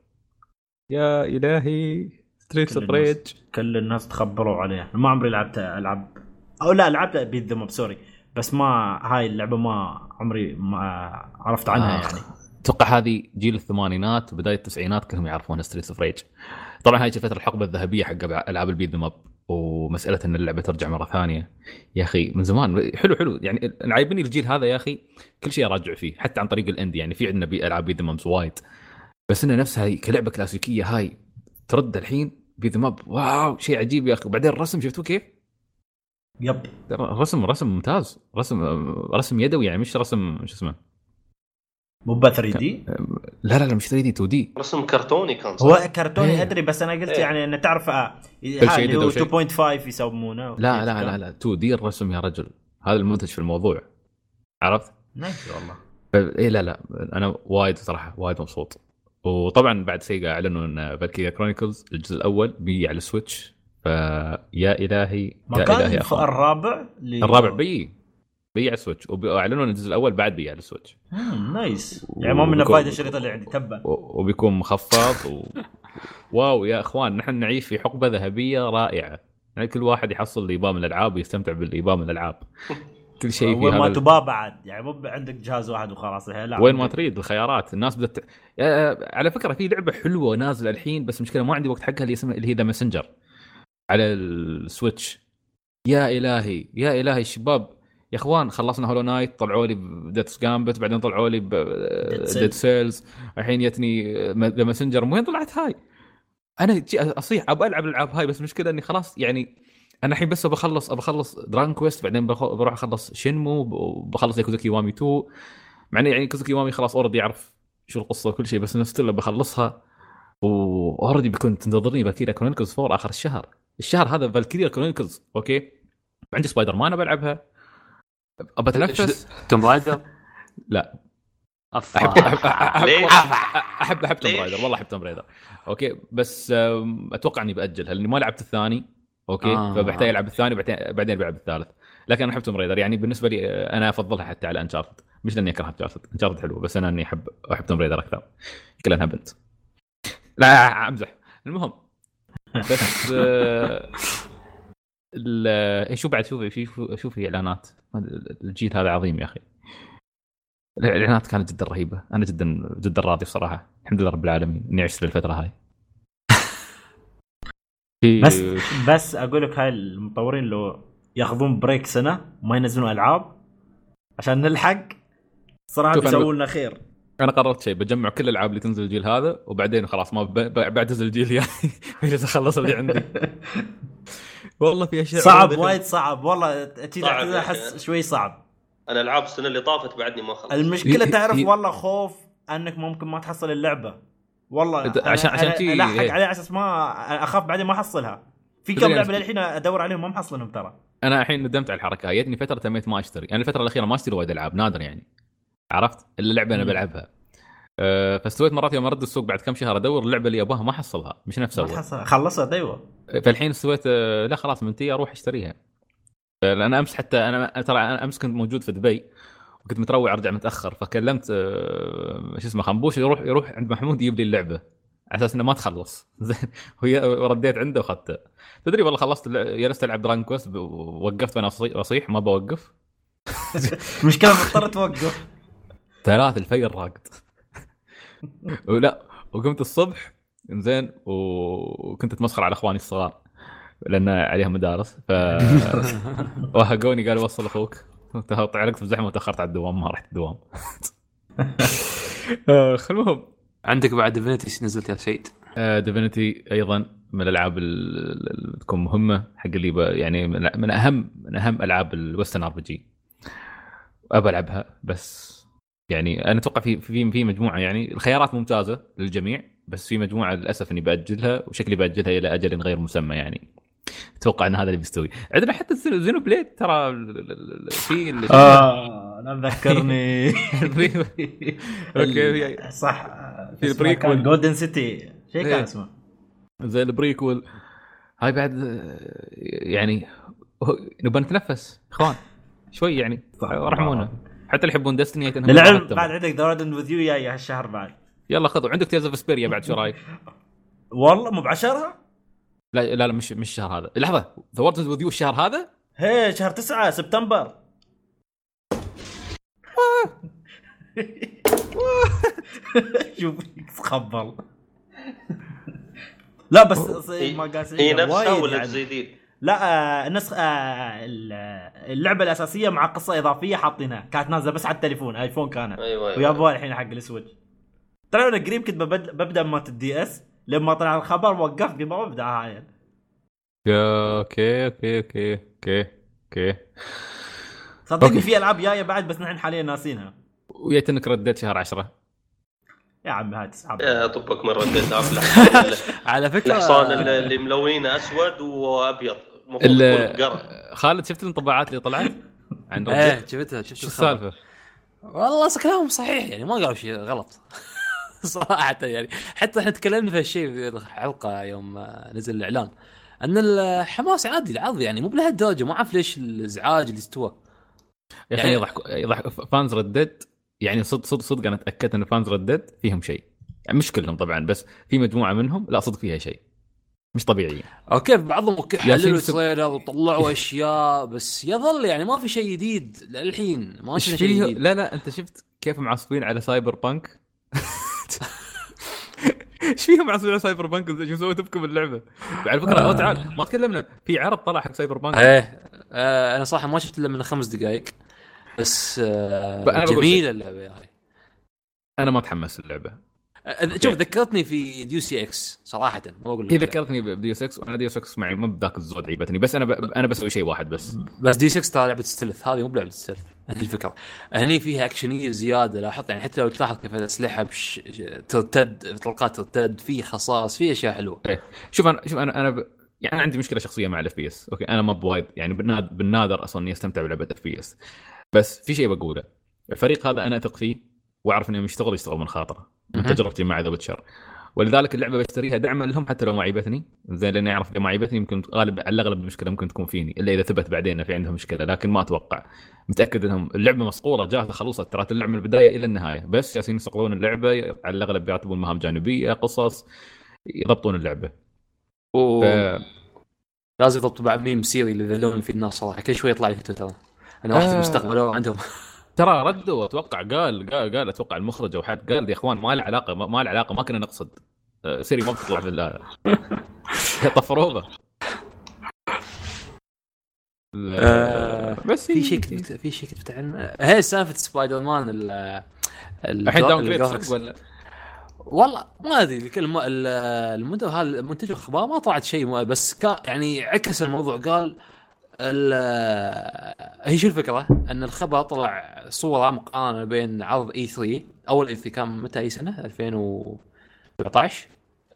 يا إلهي ستريتس كل اوف. ريج كل الناس تخبروا عليها. ما عمري لعبت العاب أو لا لعبت بيت ذم سوري بس ما هاي اللعبة ما عمري ما عرفت عنها آخ. يعني. أتوقع هذه جيل الثمانينات وبداية التسعينات كلهم يعرفون Streets of Rage طبعا هاي فتره الحقبة الذهبية حق ألعاب ال beat 'em up ومسألة إن اللعبة ترجع مرة ثانية. يا أخي من زمان. حلو حلو. يعني عايبني الجيل هذا يا أخي كل شيء اراجع فيه حتى عن طريق ال indie يعني. في عندنا ألعاب beat 'em ups وايد. بس إنه نفسها هي كلعبة كلاسيكية هاي. ترد الحين beat 'em up. wow شيء عجيب يا أخي. وبعدين الرسم شفتوه كيف؟ yep. رسم رسم ممتاز. رسم رسم يدوي يعني مش رسم شو اسمه. مو 3D لا لا لا مش 3D 2D رسم كرتوني كان صح؟ هو كرتوني إيه. أدري بس أنا قلت إيه. يعني إنه تعرف آه، اللي هو شيء. 2.5 يسمونه. لا لا لا لا 2D الرسم يا رجل. هذا المنتج في الموضوع. عرفت؟ nice والله. إيه لا لا أنا وايد صراحة وايد مبسوط. وطبعا بعد Sega أعلنوا إن Valkyria Chronicles الجزء الأول بيجي على ال Switch فيا إلهي ما يا كان الهي الرابع اللي الرابع بيجي بيع ال Switch واعلنوا إن الجزء الأول بعد بيع ال Switch مم، nice يعني ما منه وبيكون- فايدة الشريط اللي عندي تبا. و- وبيكون مخفض و... wow يا أخوان نحن نعيش في حقبة ذهبية رائعة. يعني كل واحد يحصل اللي يباه من الألعاب ويستمتع باللي يباه من الألعاب. كل شيء في وين ما تباه بعد. يعني مو عندك جهاز واحد وخلاص لا وين ما تريد الخيارات الناس بدأت آه، على فكرة في لعبة حلوة نازلة الحين بس المشكلة ما عندي وقت حقها اللي اسمها اللي هي The Messenger على ال Switch. يا إلهي يا إلهي الشباب. يا إخوان خلصنا Hollow Knight طلعوا لي Death's Gambit بعدين طلعوا لي Dead Cells الحين جتني The Messenger. وين طلعت هاي؟ أنا أصيح أبى ألعب الألعاب هاي بس المشكلة إني خلاص يعني أنا الحين بس بخلص بخلص Dragon Quest بعدين بروح أخلص Shenmue وبخلص Yakuza Kiwami 2 مع انه يعني Yakuza Kiwami خلاص already يعرف شو القصة وكل شيء بس نفس still بخلصها. و already بيكون تنتظرني Valkyria Chronicles 4 آخر الشهر. الشهر هذا Valkyria Chronicles okay؟ عندي سبايدر مان بلعبها أبى أتنفس. Tomb Raider لا. أفا. احب احب احب؟ احب احب Tomb؟ Raider والله أحب Tomb Raider okay؟ بس أتوقع إني باجلها لأني ما لعبت الثاني. okay؟ آه. فبحتاج ألعب الثاني بعدين بعدين بلعب الثالث. لكن أنا احب Tomb Raider يعني بالنسبة لي أنا أفضلها حتى على Uncharted مش لأني اكره Uncharted انشارتد حلوة بس أنا إني احب احب Tomb Raider أكثر. يمكن لانها بنت لا أمزح. المهم. بس آه، ال- إيه، شو بعد؟ شوفي في شوف في إعلانات. الجيل هذا عظيم يا أخي. الإعلانات كانت جدا رهيبة. أنا جدا جدا راضي بصراحة. الحمد لله رب العالمين. إني عشت للفتره هاي. بس بس أقول لك هاي المطورين لو ياخذون break سنة ما ينزلون ألعاب عشان نلحق صراحة بيسوون لنا خير. أنا قررت شيء بجمع كل الألعاب اللي تنزل الجيل هذا وبعدين خلاص ما بعتزل الجيل الجاي بجلس اخلص اللي عندي. والله في أشياء صعب وايد- صعب. والله أكيد أحس أخي. شوي صعب. أنا العاب السنة اللي طافت بعدني ما خلصت. المشكلة تعرف والله خوف أنك ممكن ما تحصل اللعبة. والله عشان- عشان شي- الحق إيه. عليه على أساس ما أخاف بعدين ما أحصلها. في كم لعبة للحين أدور عليهم ما محصلهم ترى. أنا الحين ندمت على الحركة. جتني فترة تميت ما أشتري. أنا الفترة الأخيرة ما أشتري وايد ألعاب نادر يعني. عرفت؟ إلا لعبة أنا. بلعبها. أه فاستويت مرات يوم أرد السوق بعد كم شهر أدور اللعبه اللي ابغاها ما احصلها مش نفس ما أول. تحصل خلصت أيوه. فالحين استويت أه لا خلاص من تي أروح أشتريها. لأن أمس حتى أنا ترى أنا أمس كنت موجود في دبي. وكنت متروع ارجع متاخر فكلمت أه شو اسمه خنبوش يروح يروح عند محمود يجيب لي اللعبة. على أساس إنه ما تخلص. زين. ورديت عنده واخذتها تدري والله خلصت جلست ألعب دران كويست ووقفت وأنا اصيح ما بوقف. مشكله مضطر توقف ثلاث الفجر راقد. ولا وقمت الصبح زين وكنت أتمسخر على إخواني الصغار لأن عليهم مدارس ف وهقوني قالوا وصل أخوك. علقت في الزحمة وتأخرت على الدوام ما رحت الدوام. المهم عندك بعد Divinity نزلت يا سيد Divinity أيضا من الألعاب ال- اللي تكون مهمة حق اللي يعني من من اهم من أهم ألعاب ال western RPG أبى ألعبها بس يعني أنا أتوقع في في في مجموعة يعني الخيارات ممتازة للجميع بس في مجموعة للأسف إني بأجلها وشكلي بأجلها إلى أجل غير مسمى يعني. أتوقع إن هذا اللي بيستوي. عندنا حتى Xenoblade ترى في ال- آه لا تذكرني. أوكي صح في البريكول. جولدن سيتي شيء كان إيه. اسمه. زي البريكول هاي بعد يعني نبغى نتنفس إخوان. شوي يعني صح. رحمونا حتى اللي يحبون دستني للعلم بعد عندك دورادن وذ يو جاي هالشهر بعد. يلا خذوا. عندك تيرز اوف سبيريا بعد شو رأيك؟ والله مو بعشرها؟ لا لا لا مش مش الشهر هذا. لحظة The World Ends With You الشهر هذا؟ هي شهر تسعة سبتمبر. شوف تخبل لا بس ما قاس هي نفسها ولا يعني. جديدين؟ لا آه، النسخ آه، ال- اللعبة الأساسية مع قصة إضافية حاطينها. كانت نازلة بس على التليفون iPhone كانت. أيوه ويابوها الحين حق ال Switch. ترى أنا قريب كنت ببد- ببدأ مات الدي اس لما طلع الخبر وقفت قلت ما ببدأ هاي. أوكي أوكي أوكي أوكي أوكي صدقني. في ألعاب جاية بعد بس نحن حاليا ناسينها. ويت انك رديت شهر 10 يا عم هاي تسحب يا طبك مرة اديت الحصان على فكرة الحصان اللي اللي ملونة أسود وأبيض. خالد شفت الانطباعات اللي طلعت؟ عن إيه شفتها شفت شو. السالفة؟ والله كلامهم صحيح يعني ما قالوا شيء غلط. صراحة يعني. حتى إحنا تكلمنا في هالشيء في الحلقة يوم نزل الإعلان أن الحماس عادي العرض يعني مو بلهالدرجة ما أعرف ليش الإزعاج اللي استوى. يا أخي يعني- يضحك يضحك fans Red Dead يعني صدق صدق صدق أنا تأكدت أن fans Red Dead فيهم شيء. يعني مش كلهم طبعا بس في مجموعة منهم لا صدق فيها شيء. مش طبيعيين okay بعضهم حللوا سب- trailer وطلعوا أشياء بس يظل يعني ما في شيء جديد للحين. ما شفنا شيء جديد. لا لا أنت شفت كيف معصبين على Cyberpunk إيش فيهم على Cyberpunk شو سويتوا بكم اللعبه؟ على فكره أو تعال ما تكلمنا. في عرض طلع حق Cyberpunk. إيه. آه أنا صراحة ما شفت إلا من خمس دقائق بس آه جميلة اللعبة يا أخي. أنا ما أتحمس اللعبه آه، شوف ذكرتني في Deus Ex صراحة ما أقول لك هي. ذكرتني ب Deus Ex وأنا Deus Ex معي ما بذاك الزود عيبتني بس أنا ب... أنا بسوي شيء واحد بس. بس Deus Ex ترى لعبه stealth هذه مو بلعبه stealth هذه الفكرة. هني فيها أكشنية زيادة لاحظت يعني حتى لو تلاحظ كيف الأسلحة بش... ترتد طلقات ترتد في خصاص في أشياء حلوة. شوف أنا شوف أنا أنا ب... يعني أنا عندي مشكلة شخصية مع ال FPS أوكي أنا ما بوايد يعني بالنادر, بالنادر أصلا إني أستمتع بلعبة FPS بس في شيء بقوله. الفريق هذا أنا أثق فيه وأعرف انه يشتغل يشتغل من خاطرة. من. تجربتي مع The Witcher. ولذلك اللعبة بشتريها دعما لهم حتى لو ما عيبتني زين لأني أعرف إذا ما عيبتني يمكن غالب على الأغلب المشكلة ممكن تكون فيني إلا إذا ثبت بعدين في عندهم مشكلة لكن ما أتوقع. متأكد إنهم اللعبة مسطوره جاهزة خلصت. ترى اللعبة من البداية إلى النهاية. بس جالسين يصقلون اللعبة على الأغلب بيرتبون مهام جانبية قصص يضبطون اللعبة. و... ف... لازم يضبطوا بعد meme Ciri اللي ذلون في الناس صراحة. كل شوي يطلع لي في تويتر أنا واحد آه. المستقبل عندهم. ترى ردوا أتوقع قال قال قال أتوقع المخرج أو حد قال يا إخوان ما له علاقة ما, له علاقة ما كنا نقصد. آه، Ciri ما بتطلع في ال- طفروبه آه، بس في شيء كنت في شيء كنت عنه هي سالفة سبايدر مان ال ال- الحين downgrade ولا؟ والله ما أدري الكل ما ال- المنتج هذا المنتج الأخبار ما طلعت شيء بس كان يعني عكس الموضوع. قال ال- هي شو الفكرة؟ إن الخبر طلع صورة مقارنة بين عرض E3 أول E3 كان متى؟ أي سنة؟ 2017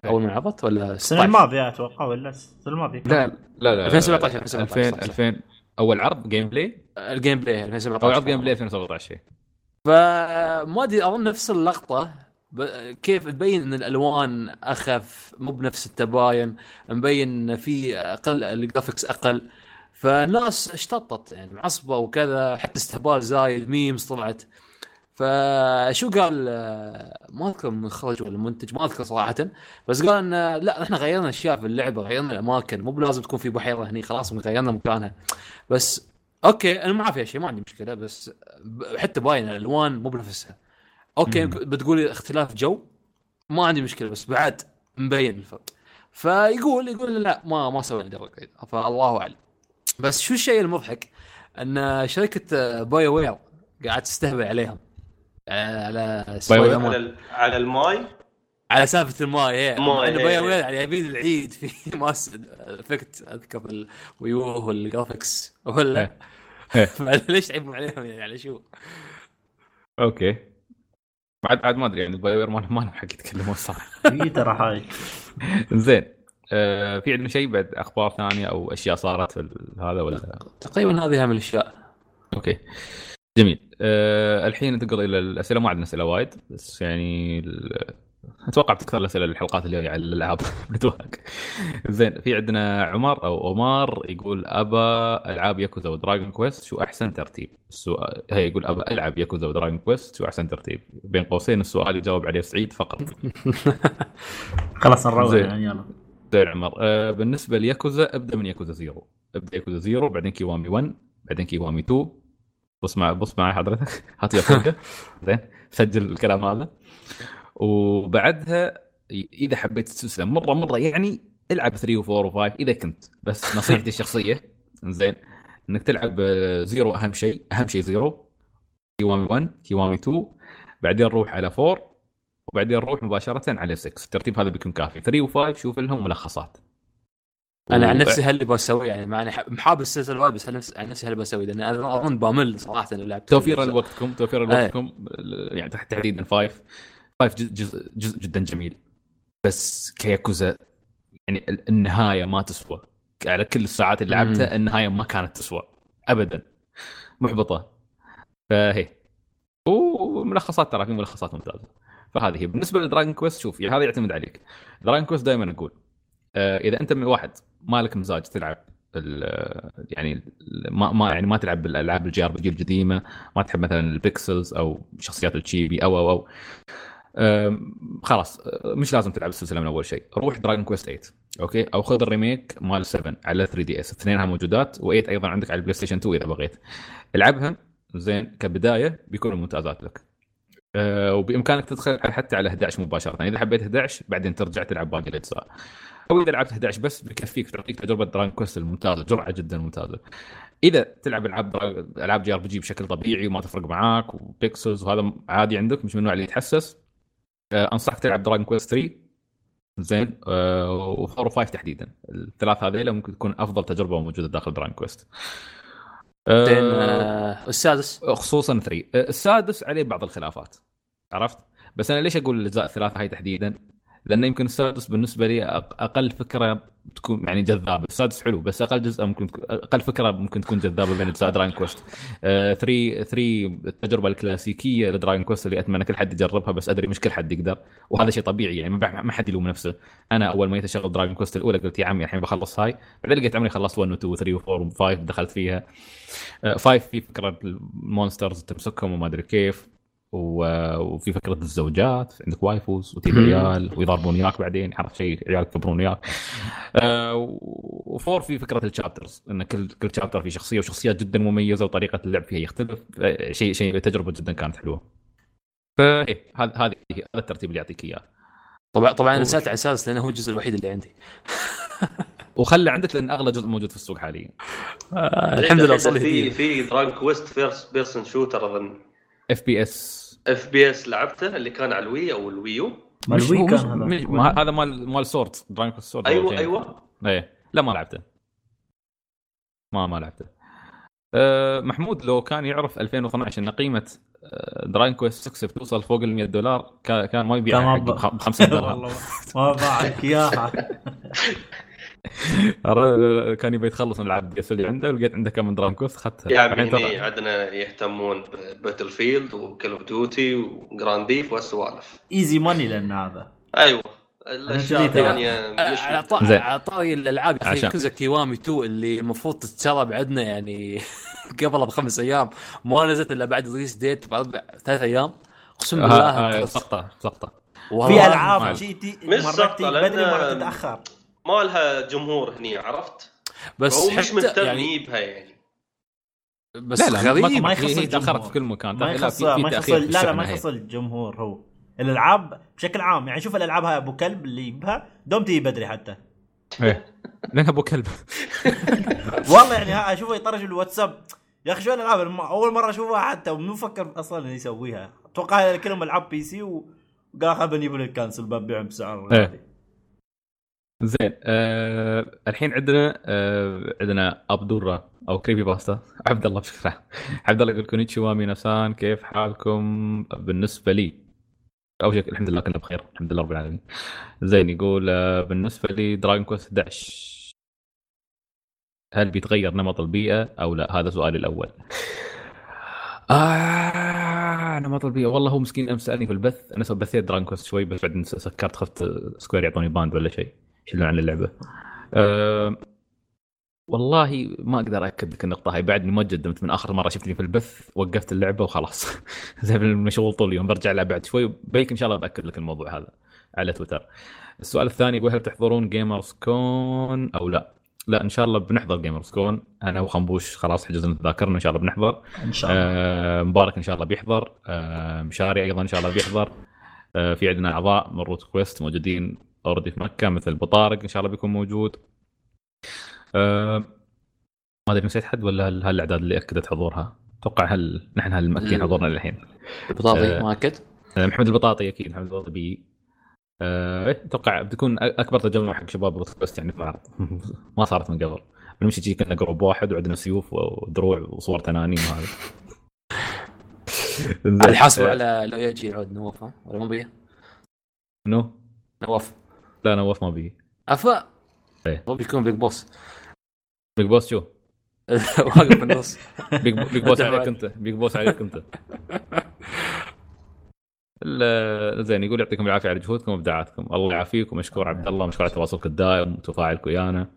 أول ما عرضت ولا السنة 16 الماضية أتوقع ولا السنة الماضية لا لا لا 2017 2017 2000 2000 أول عرض gameplay ال gameplay أو 2017 عرض gameplay 2017 شيء فما أدري أظن نفس اللقطة. كيف تبين إن الألوان أخف مو بنفس التباين مبين في أقل ال graphics أقل. فالناس اشتطت يعني معصبه وكذا حتى استهبال زايد memes طلعت. فشو قال؟ آه، ما أذكر المخرج ولا المنتج ما أذكر صراحة. بس قال إن آه، لا إحنا غيرنا اشياء في اللعبة غيرنا الأماكن. مو بلازم تكون في بحيرة هني خلاص غيرنا مكانها. بس أوكي أنا ما فيها شيء ما عندي مشكلة. بس ب- حتى باين الألوان مو بنفسها. أوكي. بتقولي اختلاف جو؟ ما عندي مشكلة بس بعد مبين. الفرق فيقول يقول لا ما ما سوينا دبل فالله أعلم. بس شو الشيء المضحك؟ أن شركة باي وير قاعد تستهبل عليهم على على. على ال- على الماي؟ على سالفة الماي هي الماي، انه إيه. باي وير على يمين العيد في ماس افكت أذكر الويوه والجرافكس ولا؟ إيه. ليش تعيبون عليهم يعني؟ على شو؟ أوكي. عاد عاد ما أدري يعني البايوير ما ما لهم حق يتكلمون صح. في ترى هاي زين. في عندنا شيء بعد أخبار ثانية أو أشياء صارت في هذا ولا؟ تقريبا هذه اهم الأشياء. أوكي. جميل. أه الحين ننتقل إلى الأسئلة. ما عندنا أسئلة وايد بس يعني أتوقع بتكثر الأسئلة الحلقات اللي على الألعاب. نتوهق زين في عندنا عمر أو عمر يقول أبا ألعاب Yakuza و Dragon Quest شو أحسن ترتيب؟ السؤال هي يقول أبا ألعب Yakuza و Dragon Quest شو أحسن ترتيب؟ بين قوسين السؤال يجاوب عليه سعيد فقط. خلاص نروح. يعني يلا. زين عمر أه بالنسبة لياكوزا أبدأ من Yakuza Zero. أبدأ Yakuza Zero بعدين Kiwami 1 بعدين Kiwami 2 بص مع بص معي حضرتك. هات يا زين سجل الكلام هذا. وبعدها إذا حبيت السلسله مره مرة يعني العب 3 و4 و5 إذا كنت. بس نصيحتي الشخصية زين إنك تلعب آه، Zero أهم شيء أهم شيء Zero. Kiwami 1 Kiwami 2 بعدين روح على 4 وبعدين نروح مباشرة على 6 الترتيب هذا بيكون كافي. 3 و5 شوف لهم ملخصات. أنا عن نفسي هل بسوي يعني مع اني ح- محاب السلسلة وايد بس عن نفسي عن نفسي هل بسوي لأن أنا أظن بامل صراحة لو لعبت توفيرا لوقتكم توفيرا إيه. لوقتكم يعني تحت تحديدا 5 5 جزء, جزء, جدا جميل. بس كياكوزا يعني ال- النهاية ما تسوى. على كل الساعات اللي. لعبتها النهاية ما كانت تسوى. ابدا. محبطة. فهي. وملخصات ترى في ملخصات ممتازة. فهذه هي. بالنسبة ل Dragon Quest شوف يعني هذا يعتمد عليك. Dragon Quest دائما أقول آه إذا أنت من واحد مالك مزاج تلعب ال- يعني ما ما يعني ما تلعب بالالعاب ال JRPG القديمة ما تحب مثلا ال pixels أو شخصيات ال chibi أو أو أو. خلاص أه، مش لازم تلعب السلسلة من أول شيء. روح Dragon Quest 8 أوكي؟ أو خذ ال remake مال 7 على 3DS. اثنينها موجودات و8 أيضا عندك على ال PlayStation 2 إذا بغيت. العبها زين كبداية بيكونوا ممتازات لك. وبإمكانك تدخل حتى على 11 مباشرة. إذا حبيت 11 بعدين ترجع تلعب باقي الأجزاء. أو إذا لعبت 11 بس بكفيك تعطيك تجربة Dragon Quest الممتازة جرعة جدا ممتازة. إذا تلعب ألعاب ألعاب JRPG بشكل طبيعي وما تفرق معاك و pixels وهذا عادي عندك مش من النوع اللي يتحسس آه، أنصحك تلعب Dragon Quest 3 زين. و4 و5 تحديدا. الثلاث هذيلا ممكن تكون أفضل تجربة موجودة داخل Dragon Quest آه، بعدين آه، السادس. خصوصا 3 آه، السادس عليه بعض الخلافات عرفت؟ بس أنا ليش أقول الاجزاء الثلاثة هاي تحديدا؟ لأنه يمكن السادس بالنسبة لي أقل فكرة تكون يعني جذابة. السادس حلو بس أقل جزء ممكن أقل فكرة ممكن تكون جذابة بين اجزاء Dragon Quest 3 3 التجربة الكلاسيكية ل Dragon Quest اللي أتمنى كل حد يجربها بس أدري مش كل حد يقدر وهذا شيء طبيعي يعني ما حد يلوم نفسه. أنا أول ما جيت أشغل Dragon Quest الأولى قلت يا عمي الحين بخلص هاي. بعدين لقيت عمري خلصت 1 و 2 و 3 و 4 و 5 دخلت فيها. 5 في فكرة ال monsters تمسكهم وما أدري كيف. وفي فكرة الزوجات عندك wives وتجيب عيال ويضربون وياك بعدين عرفت شيء عيال يكبرون وياك. آه، و four في فكرة ال chapters إن كل كل chapter فيه شخصية وشخصيات جدا مميزة وطريقة اللعب فيها يختلف. آه، شيء شيء تجربة جدا كانت حلوة. فايه هذا هذه هذا الترتيب اللي يعطيك إياه. طبعا طبعا أنا سالت عن السادس لأنه هو الجزء الوحيد اللي عندي. وخله عندك لأن أغلى جزء موجود في السوق حاليا. آه، الحمد لله في في Dragon Quest first person shooter أظن. FPS FPS لعبته اللي كان على ال Wii أو ال Wii U. مال مش Wii هو كان مش هذا. مش ما هذا مال مال Sword Dragon Quest Swords أيوه أيوه. إيه. لا ما لعبته. ما ما لعبته. أه محمود لو كان يعرف 2012 إن قيمة Dragon Quest 6 بتوصل فوق ال 100 دولار كان كان ما يبيع كان ما حق ب- ب 50 دولار ما باعك إياها. كان يبي يتخلص من ألعاب ال DS اللي عنده ولقيت عنده كم من Dragon Quest اخذتها ترى- هني عندنا يهتمون ب Battlefield و Call of Duty و Grand Theft والسوالف. easy money لأن هذا. أيوه. الأشياء. الثانية على طا- زين. على طاري الالعاب. ياكوزا Kiwami 2 اللي المفروض تتسرب عندنا يعني قبل بخمس أيام. ما نزلت إلا بعد release date باربع ثلاث أيام. أقسم بالله ها- سقطة سقطة. في ألعاب جيتي مش مرات مرات تتأخر. ما لها جمهور هني عرفت؟ بس هو مش مهتم يعني يجيبها يعني بس لا لا غريب ما يخص تاخرت الجمهور. في كل مكان ما لا، يخص ما يخص لا لا ما. يخص الجمهور هو الألعاب بشكل عام يعني شوف الألعاب هاي أبو كلب اللي يجيبها دوم تيجي بدري حتى إيه. لانها أبو كلب والله يعني ها أشوفه يطرش الواتساب يا أخي شو الألعاب الم- أول مرة أشوفها حتى ومو مفكر أصلا إنه يسويها أتوقع كلهم ألعاب PC وقال خل بنجيب لك cancel ببيعهم بسعر إيه. زين آه الحين عندنا آه عندنا أبو دوره أو Creepypasta عبد الله بشكل عبد الله يقول كونيتشوا ميناسان كيف حالكم؟ بالنسبة لي أول شيء الحمد لله كنا بخير الحمد لله رب العالمين. زين يقول آه بالنسبة لي Dragon Quest 11 هل بيتغير نمط البيئة أو لا؟ هذا سؤالي الأول. آه نمط البيئة. والله هو مسكين امس سألني في البث. أنا بثيت Dragon Quest شوي بس بعدين سكرت خفت Square يعطوني banned ولا شيء. يشيلون عن اللعبة. أه والله ما أقدر اكد لك النقطة هاي. بعدني ما قدمت من آخر مرة شفتني في البث وقفت اللعبة وخلاص. زي مشغول طول اليوم. برجع لها بعد شوي. week إن شاء الله بأكد لك الموضوع هذا على تويتر. السؤال الثاني يقول هل تحضرون Gamers Con أو لا؟ لا إن شاء الله بنحضر Gamers Con أنا وخنبوش خلاص حجزنا تذاكرنا إن شاء الله بنحضر. إن شاء الله. آه مبارك إن شاء الله بيحضر. آه مشاري أيضا إن شاء الله بيحضر. آه في عندنا أعضاء من Root Quest موجودين. already فيمكة مثل بو طارق إن شاء الله بيكون موجود. آه ما أدري نسيت حد ولا هل هالاعداد اللي أكدت حضورها؟ أتوقع هل نحن هل مأكدين حضورنا للحين؟ البطاطي آه. مؤكد آه محمد البطاطي أكيد محمد البطاطي بي. آه إيه، أتوقع بتكون أكبر تجمع حق شباب Root Quest يعني في العرض ما صارت من قبل. بنمشي جي كنا group واحد وعندنا سيوف ودروع وصور تنانين وهذا. عاد حاسبوا آه، على لو يجي يعود نواف؟ ولا ما بيه نو نواف. لا نواف ما بي افا إيه. هو بيكون Big Boss Big Boss شو؟ واقف في النص. Big, Big Boss عليك أنت. Big Boss عليك أنت. زين يقول يعطيكم العافية على جهودكم وإبداعاتكم. الله يعافيكم. مشكور عبد الله مشكور على تواصلك الدائم وتفاعلك ويانا.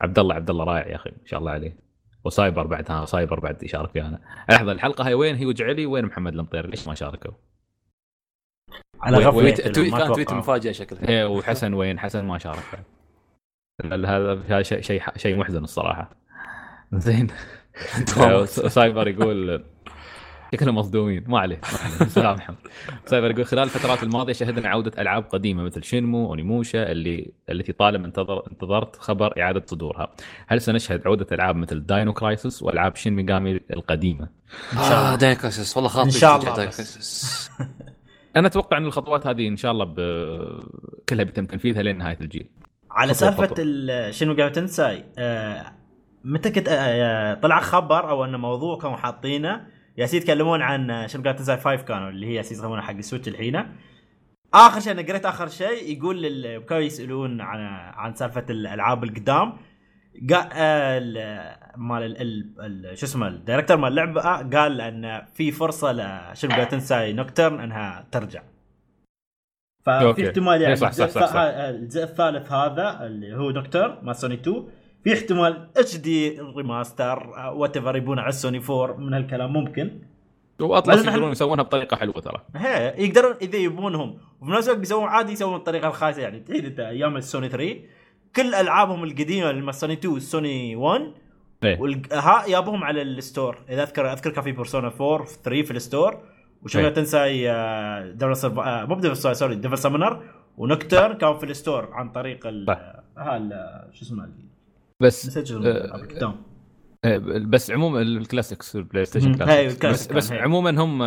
عبد الله عبد الله رائع يا أخي ما شاء الله عليه. وسايبر بعد ها سايبر بعد يشارك فيها أنا لحظه الحلقة هاي وين؟ هي وجعلي. وين محمد المطير؟ ليش ما شاركوا؟ على غفلة كان tweet. مفاجأة شكلها. إيه وحسن وين؟ حسن ما شارك. هذا هذا شيء شيء شيء محزن الصراحة. زين. سايبر يقول شكلهم مصدومين. ما عليه سامحهم. سايبر يقول خلال الفترات الماضية شهدنا عودة ألعاب قديمة مثل Shenmue و Onimusha اللي التي طالما انتظر انتظرت خبر إعادة صدورها. هل سنشهد عودة ألعاب مثل Dino Crisis وألعاب Shin Megami القديمة؟ آه Dino Crisis والله خاطري إن شاء الله. أنا أتوقع إن الخطوات هذه إن شاء الله ب... كلها بيتم تنفيذها لين نهاية الجيل. على سالفة Shin Megami Tensei آه، متى كنت آه، آه، طلع خبر أو إنه موضوع كانوا حاطينه ياسين يتكلمون عن Shin Megami Tensei 5 كانوا اللي هي ياسين يسوونها حق ال Switch الحين. آخر شيء أنا قريت آخر شيء يقول لل- كانوا يسألون عن عن سالفة الالعاب القدام. قال آه، ال- مال ال- ال- ال- شو اسمه ال director مال اللعبه قال إن في فرصة ل Shin Megami Tensei Nocturne إنها ترجع. ففي. احتمال يعني إيه صح، صح، الجزء صح، الجزء الثالث هذا اللي هو Nocturne مال سوني 2 في احتمال HD remaster whatever يبونه على السوني 4 من هالكلام ممكن. و Atlus يقدرون يسوونها بطريقة حلوة ترى. هي يقدرون إذا يبونهم. وفي نفس الوقت بيسوون عادي يسوون الطريقة الخايسة يعني. تعيد انت أيام السوني 3 كل ألعابهم القديمة اللي السوني 2 والسوني 1 إيه. ها يابوهم على ال store إذا اذكر أذكر كان في Persona 4 في 3 في ال store وشو إيه. لا تنسى آه، Devil. آه، مو ب Devil sorry Devil Summoner و Nocturne كان في ال store عن طريق ال... ها ال- شو اسمه بس آه، آه، بس عموما ال classics ال PlayStation. classics بس, بس. عموما هم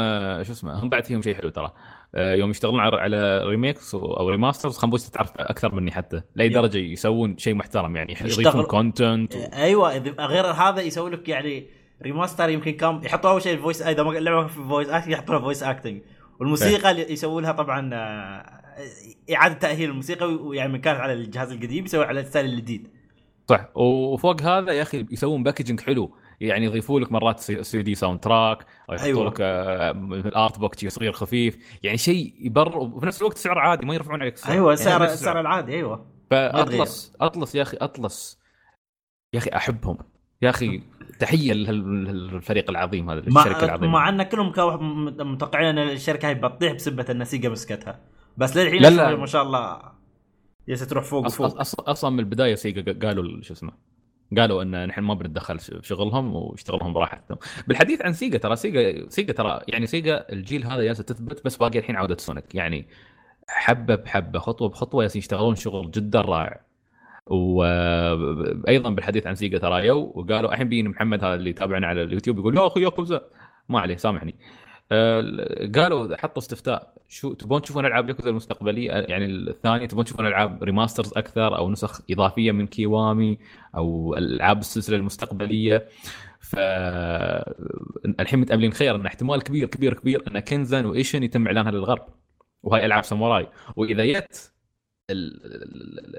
شو اسمه هم بعد فيهم شيء حلو ترى يوم يشتغلون على remakes أو remasters خنبوش تعرف أكثر مني حتى. لأي. درجة يسوون شيء محترم يعني يضيفون يشتغل- content و... أيوه إذا- غير هذا يسوي لك يعني remaster يمكن كان يحطوا أول شيء ال voice إذا ما اللعبه في voice acting يحطوا لها voice acting والموسيقى اللي يسووا لها طبعا آه، إعادة تأهيل الموسيقى ويعني من كانت على الجهاز القديم يسوي على ال style الجديد. صح. وفوق هذا يا أخي يسوون packaging حلو. يعني يضيفوا لك مرات CD soundtrack أو يحطوا أيوة. لك آه، مثل art book صغير خفيف يعني شيء يبر وفي نفس الوقت سعر عادي ما يرفعون عليك السعر. أيوه يعني السعر نفس السعر. العادي أيوه. ف Atlus Atlus يا أخي Atlus. يا أخي أحبهم. يا أخي تحية للفريق العظيم هذا الشركة العظيمة. مع أن كلهم كانوا متوقعين أن الشركة هاي بتطيح بسبه أن Sega مسكتها. بس للحين. ما شاء الله بس تروح فوق وفوق. أصلا من البداية Sega قالوا ال- شو اسمه قالوا إن نحن ما بنتدخل في شغلهم ويشتغلهم براحتهم. بالحديث عن سيجا ترى سيجا سيجا ترى يعني سيجا الجيل هذا جالسه تثبت بس باقي الحين عودة Sonic. يعني حبة بحبة خطوة بخطوة يشتغلون شغل جدا رائع. وأيضا بالحديث عن Sega ترى يو وقالوا الحين بيجي محمد هذا اللي يتابعنا على اليوتيوب يقول يا أخي ياكوزا. ما عليه سامحني. قالوا حطوا استفتاء. شو تبون تشوفون ألعاب ياكوزا المستقبلية؟ يعني الثانية تبون تشوفون ألعاب remasters أكثر أو نسخ إضافية من Kiwami أو ألعاب السلسلة المستقبلية. ف الحين متاملين خير إن احتمال كبير كبير كبير أن Kenzan و Ishin يتم إعلانها للغرب. وهاي ألعاب ساموراي. وإذا جت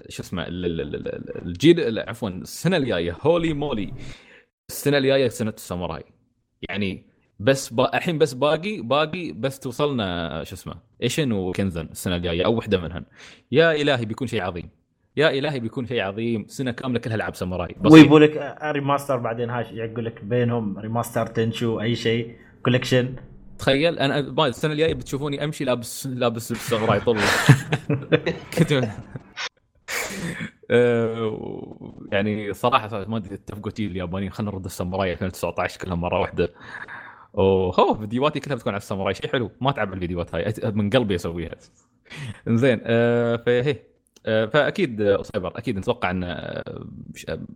شو اسمه ال- ال- ال- ال- الجيل عفوا السنة الجاية holy moly السنة الجاية سنة الساموراي يعني بس با... الحين بس باقي باقي بس توصلنا شو اسمه Ishin و Kenzan السنة الجاية أو واحدة منهن يا إلهي بيكون شيء عظيم. يا إلهي بيكون شيء عظيم. سنة كاملة كلها العاب ساموراي. ويبوا لك remaster بعدين هاش يقول لك بينهم remaster Tenchu أي شيء collection تخيل أنا ما- السنة الجاية بتشوفوني أمشي لابس لابس لبس ساموراي طول. كنت آه، يعني صراحة ما أدري اتفقوا اليابانيين خلينا نرد الساموراي 2019 كلها مرة واحدة. وهو فيديوهاتي كلها بتكون على الساموراي. شيء حلو. ما تعب الفيديوهات هاي. من قلبي أسويها. زين آه، فهي آه، فأكيد آه، سايبر. أكيد نتوقع إن آه،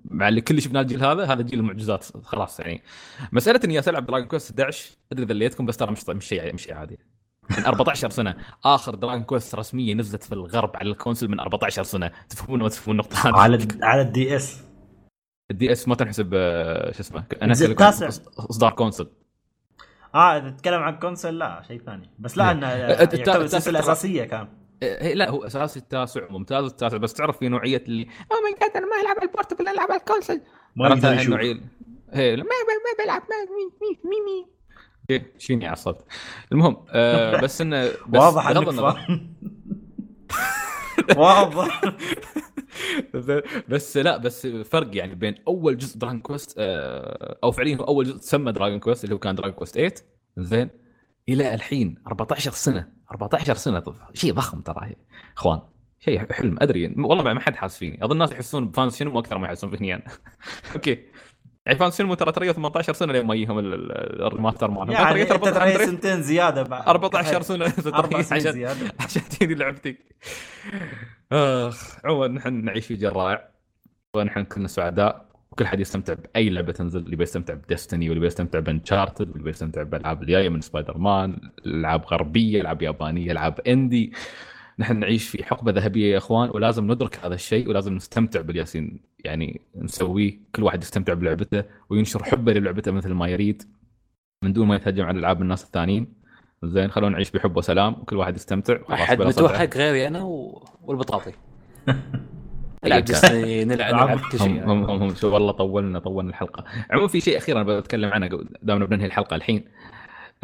مع اللي كل شفناه الجيل هذا هذا جيل المعجزات. خلاص يعني. مسألة إني العب Dragon Quest 11 أدري ذليتكم بس ترى مش مش شيء مش شيء عادي. من 14 سنة. آخر Dragon Quest رسمية نزلت في الغرب على ال console من 14 سنة. تفهمون ما تفهمون النقطة هذه؟ على على ال DS ال DS ما تنحسب شو اسمه أنا التاسع. إصدار console آه إذا تتكلم عن console لا شيء ثاني. بس لا إيه. إنه يعتبر السلسلة الأساسية كان. إيه لا هو أساسي التاسع ممتاز التاسع بس تعرف في نوعية اللي oh my god أنا ما ألعب على ال portable ألعب على ال console. ما عرفت يقدر يشوف. النوعية. هي ما ما بلعب ما مي مي مي مي. إيه، شيني عصبت المهم آه بس إنه بس واضح إنك واضح. بس لا بس فرق يعني بين أول جزء Dragon Quest آه، أو فعليا هو أول جزء تسمى Dragon Quest اللي هو كان Dragon Quest 8 زين. إلى الحين 14 سنة 14 سنة. شيء ضخم ترى إخوان شيء حلم. أدري والله ما حد حاس فيني أظن الناس يحسون ب fans Shenmue أكثر ما يحسون فيني أنا. أوكي. يعني fans Shenmue ترى ترى 18 سنة لين ما يجيهم ال- ال- ال remaster مالهم يعني ترى سنتين زيادة بعد. 14 سنة. أربع سنين عشان زيادة. عشان تجيني لعبتي. آخ عموما نحن نعيش في جيل رائع ونحن كلنا سعداء. وكل حد يستمتع بأي لعبة تنزل. اللي بيستمتع ب Destiny واللي بيستمتع ب Uncharted واللي بيستمتع بالألعاب الجاية من سبايدر مان. العاب غربية العاب يابانية العاب اندي نحن نعيش في حقبة ذهبية يا إخوان ولازم ندرك هذا الشيء ولازم نستمتع بالياسين. يعني نسويه كل واحد يستمتع بلعبته وينشر حبة للعبته مثل ما يريد من دون ما يتهجم على ألعاب الناس الثانيين. زين خلونا نعيش بحب وسلام وكل واحد يستمتع أحد. متوهق غيري أنا و... والبطاطي. نلعب. ديزني نلعب كل هم شيء. هم هم, هم شو والله طولنا طولنا الحلقة. عموما في شيء اخير أنا بتكلم عنه دامنا بننهي الحلقة الحين.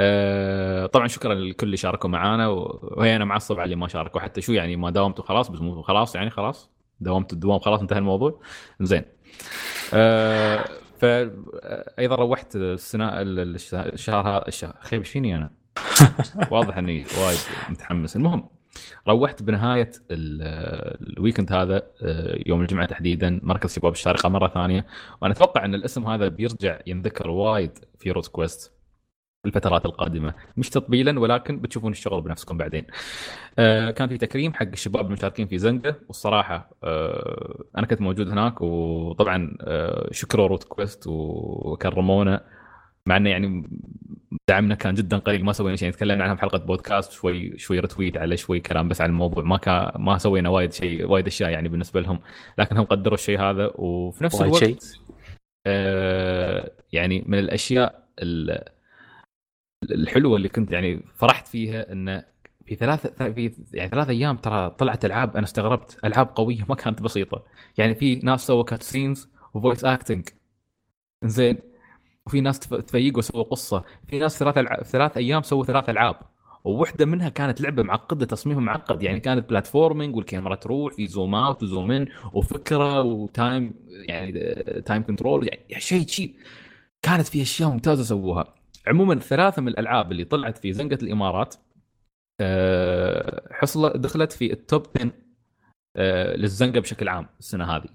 أه طبعا شكرا للكل اللي شاركوا معنا و- وهي أنا معصب على اللي ما شاركوا حتى شو يعني ما داومتوا خلاص بس مو خلاص يعني خلاص داومت الدوام خلاص انتهى الموضوع. زين. أه ف أيضا روحت السنة ال- الش- الشهر هذا الشهر خيب إيش فيني أنا؟ واضح إني وايد متحمس. المهم روحت بنهاية ال- الويكند هذا آه، يوم الجمعة تحديدا مركز شباب الشارقة مرة ثانية. وأنا أتوقع إن الاسم هذا بيرجع ينذكر وايد في روت كويست الفترات القادمة مش تطبيلا ولكن بتشوفون الشغل بنفسكم بعدين. آه، كان في تكريم حق الشباب المشاركين في زنقه والصراحة آه، أنا كنت موجود هناك وطبعا آه، شكروا روت كويست وكرمونا مع إنه يعني دعمنا كان جدا قليل ما سوينا شيء تكلمنا عنها بحلقه بودكاست شوي شوي retweet على شوي كلام بس عن الموضوع ما كان ما سوينا وايد شيء وايد أشياء يعني بالنسبة لهم لكن هم قدروا الشيء هذا وفي نفس الوقت. آه يعني من الأشياء ال- الحلوة اللي كنت يعني فرحت فيها انه في ثلاث في يعني ثلاث أيام ترى طلعت ألعاب أنا استغربت ألعاب قوية ما كانت بسيطة. يعني في ناس سووا cutscenes و voice acting زين. وفي ناس تف- تفيق وسووا قصة. في ناس ثلاث ثلاث أيام سووا ثلاث ألعاب. وواحده منها كانت لعبة معقدة تصميمها معقد. يعني كانت platforming والكاميرا تروح في zoom out و zoom in وفكره و time يعني time control يعني شيء شيء. كانت في أشياء ممتازة سووها. عموما ثلاثة من الألعاب اللي طلعت في زنقة الإمارات آه، حصل دخلت في ال top 10 آه، للزنقة بشكل عام السنة هذه.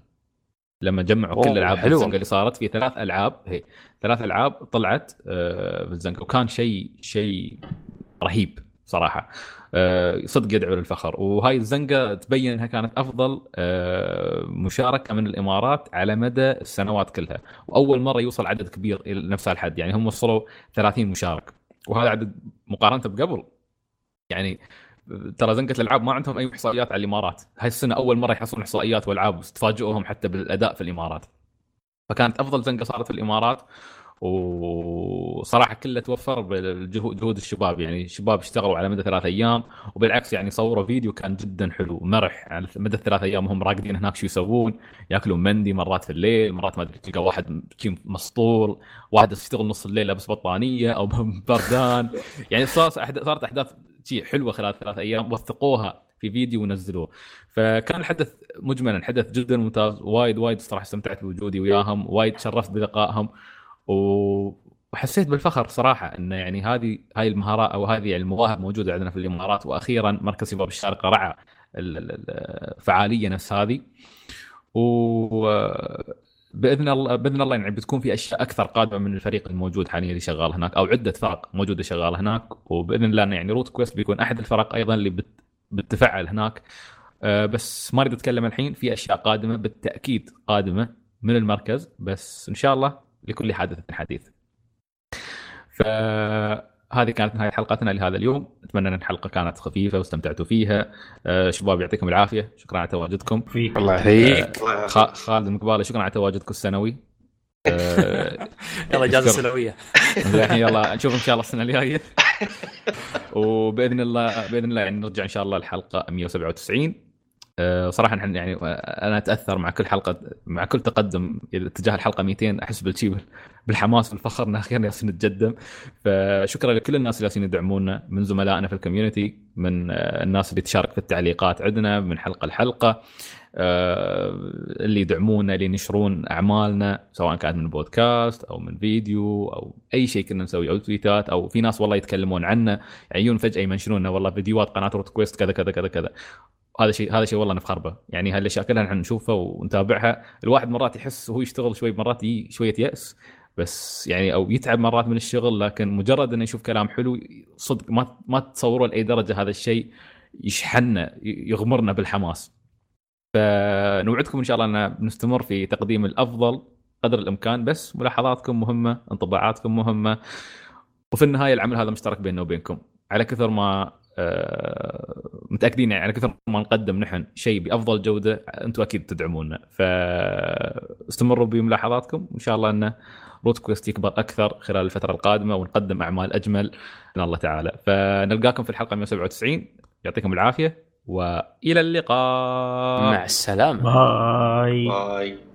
لما جمعوا كل العاب. الزنقه اللي صارت في ثلاث ألعاب هي ثلاث ألعاب طلعت آه، في الزنقه وكان شيء شيء رهيب. صراحة. آه، صدق يدعو للفخر. وهاي الزنقة تبين إنها كانت أفضل آه، مشاركة من الإمارات على مدى السنوات كلها. وأول مرة يوصل عدد كبير إلى نفس الحد. يعني هم وصلوا 30 مشارك. وهذا عدد مقارنة بقبل. يعني ترى زنقة الألعاب ما عندهم أي إحصائيات على الإمارات. هاي السنة أول مرة يحصلون إحصائيات وألعاب تفاجئوهم حتى بالأداء في الإمارات. فكانت أفضل زنقة صارت في الإمارات. وصراحة كله توفر بالجهود جهود الشباب. يعني الشباب اشتغلوا على مدى ثلاث أيام وبالعكس يعني صوروا فيديو كان جدا حلو مرح على مدى الثلاث أيام هم راقدين هناك شو يسوون يأكلون مندي مرات في الليل مرات ما أدري تلقى واحد مسطول واحد يشتغل نص الليل لابس بطانية أو بردان. يعني صار صارت أحداث حلوة خلال ثلاث أيام وثقوها في فيديو ونزلوه. فكان الحدث مجملا حدث جدا ممتاز وايد وايد صراحة استمتعت بوجودي وياهم وايد تشرفت بلقائهم. وحسيت بالفخر صراحة انه يعني هذه هاي المهارات أو هذه يعني المواهب موجودة عندنا في الإمارات. وأخيرا مركز شباب الشارقه رعى ال- ال- الفعاليه نفس هذه. و بإذن الله بإذن الله يعني بتكون في أشياء أكثر قادمة من الفريق الموجود حاليا اللي شغال هناك أو عدة فرق موجودة شغاله هناك. وبإذن الله يعني روت كويست بيكون أحد الفرق أيضا اللي بت بتتفعل هناك. أه بس ما أريد أتكلم الحين في أشياء قادمة بالتأكيد قادمة من المركز. بس إن شاء الله لكل حادث حديث. فهذه كانت نهاية حلقتنا لهذا اليوم، أتمنى أن الحلقة كانت خفيفة واستمتعتوا فيها. أه شباب يعطيكم العافية، شكرا على تواجدكم. فيك الله يحييك أه خ- خالد المقبالي شكرا على تواجدكم السنوي. أه يلا اجازه. سنويه الحين يلا نشوف إن شاء الله السنة الجاية وبإذن الله بإذن الله يعني نرجع إن شاء الله الحلقة 197 أه، صراحة نحن يعني أنا أتأثر مع كل حلقة مع كل تقدم اتجاه الحلقة 200 أحس بالشيء بالحماس والفخر ان أخيرا جالسين نتقدم فشكرا لكل الناس اللي جالسين يدعمونا من زملائنا في الكوميونتي من أه، الناس اللي تشارك في التعليقات عندنا من حلقة لحلقة آه، اللي يدعمونا اللي ينشرون أعمالنا سواء كانت من بودكاست أو من فيديو أو أي شيء كنا نسويه أو تويتات أو في ناس والله يتكلمون عنا يجون فجأة يمنشنون والله فيديوهات قناة روت كويست كذا كذا كذا كذا. هذا شيء هذا شيء والله نفخر به يعني هالاشياء كلها نحن نشوفها ونتابعها. الواحد مرات يحس وهو يشتغل شوي مرات يجي شوية يأس بس يعني أو يتعب مرات من الشغل لكن مجرد إنه يشوف كلام حلو صدق ما ما تتصوروا لأي درجة هذا الشيء يشحننا يغمرنا بالحماس. فنوعدكم إن شاء الله أن بنستمر في تقديم الأفضل قدر الإمكان بس ملاحظاتكم مهمة انطباعاتكم مهمة وفي النهاية العمل هذا مشترك بيننا وبينكم. على كثر ما متأكدين يعني على كثر ما نقدم نحن شيء بأفضل جودة أنتم أكيد تدعمونا. فاستمروا بملاحظاتكم. وان شاء الله انه روت كويست يكبر أكثر خلال الفترة القادمة ونقدم أعمال أجمل من الله تعالى. فنلقاكم في الحلقة 197 يعطيكم العافية وإلى اللقاء. مع السلامة. باي. باي.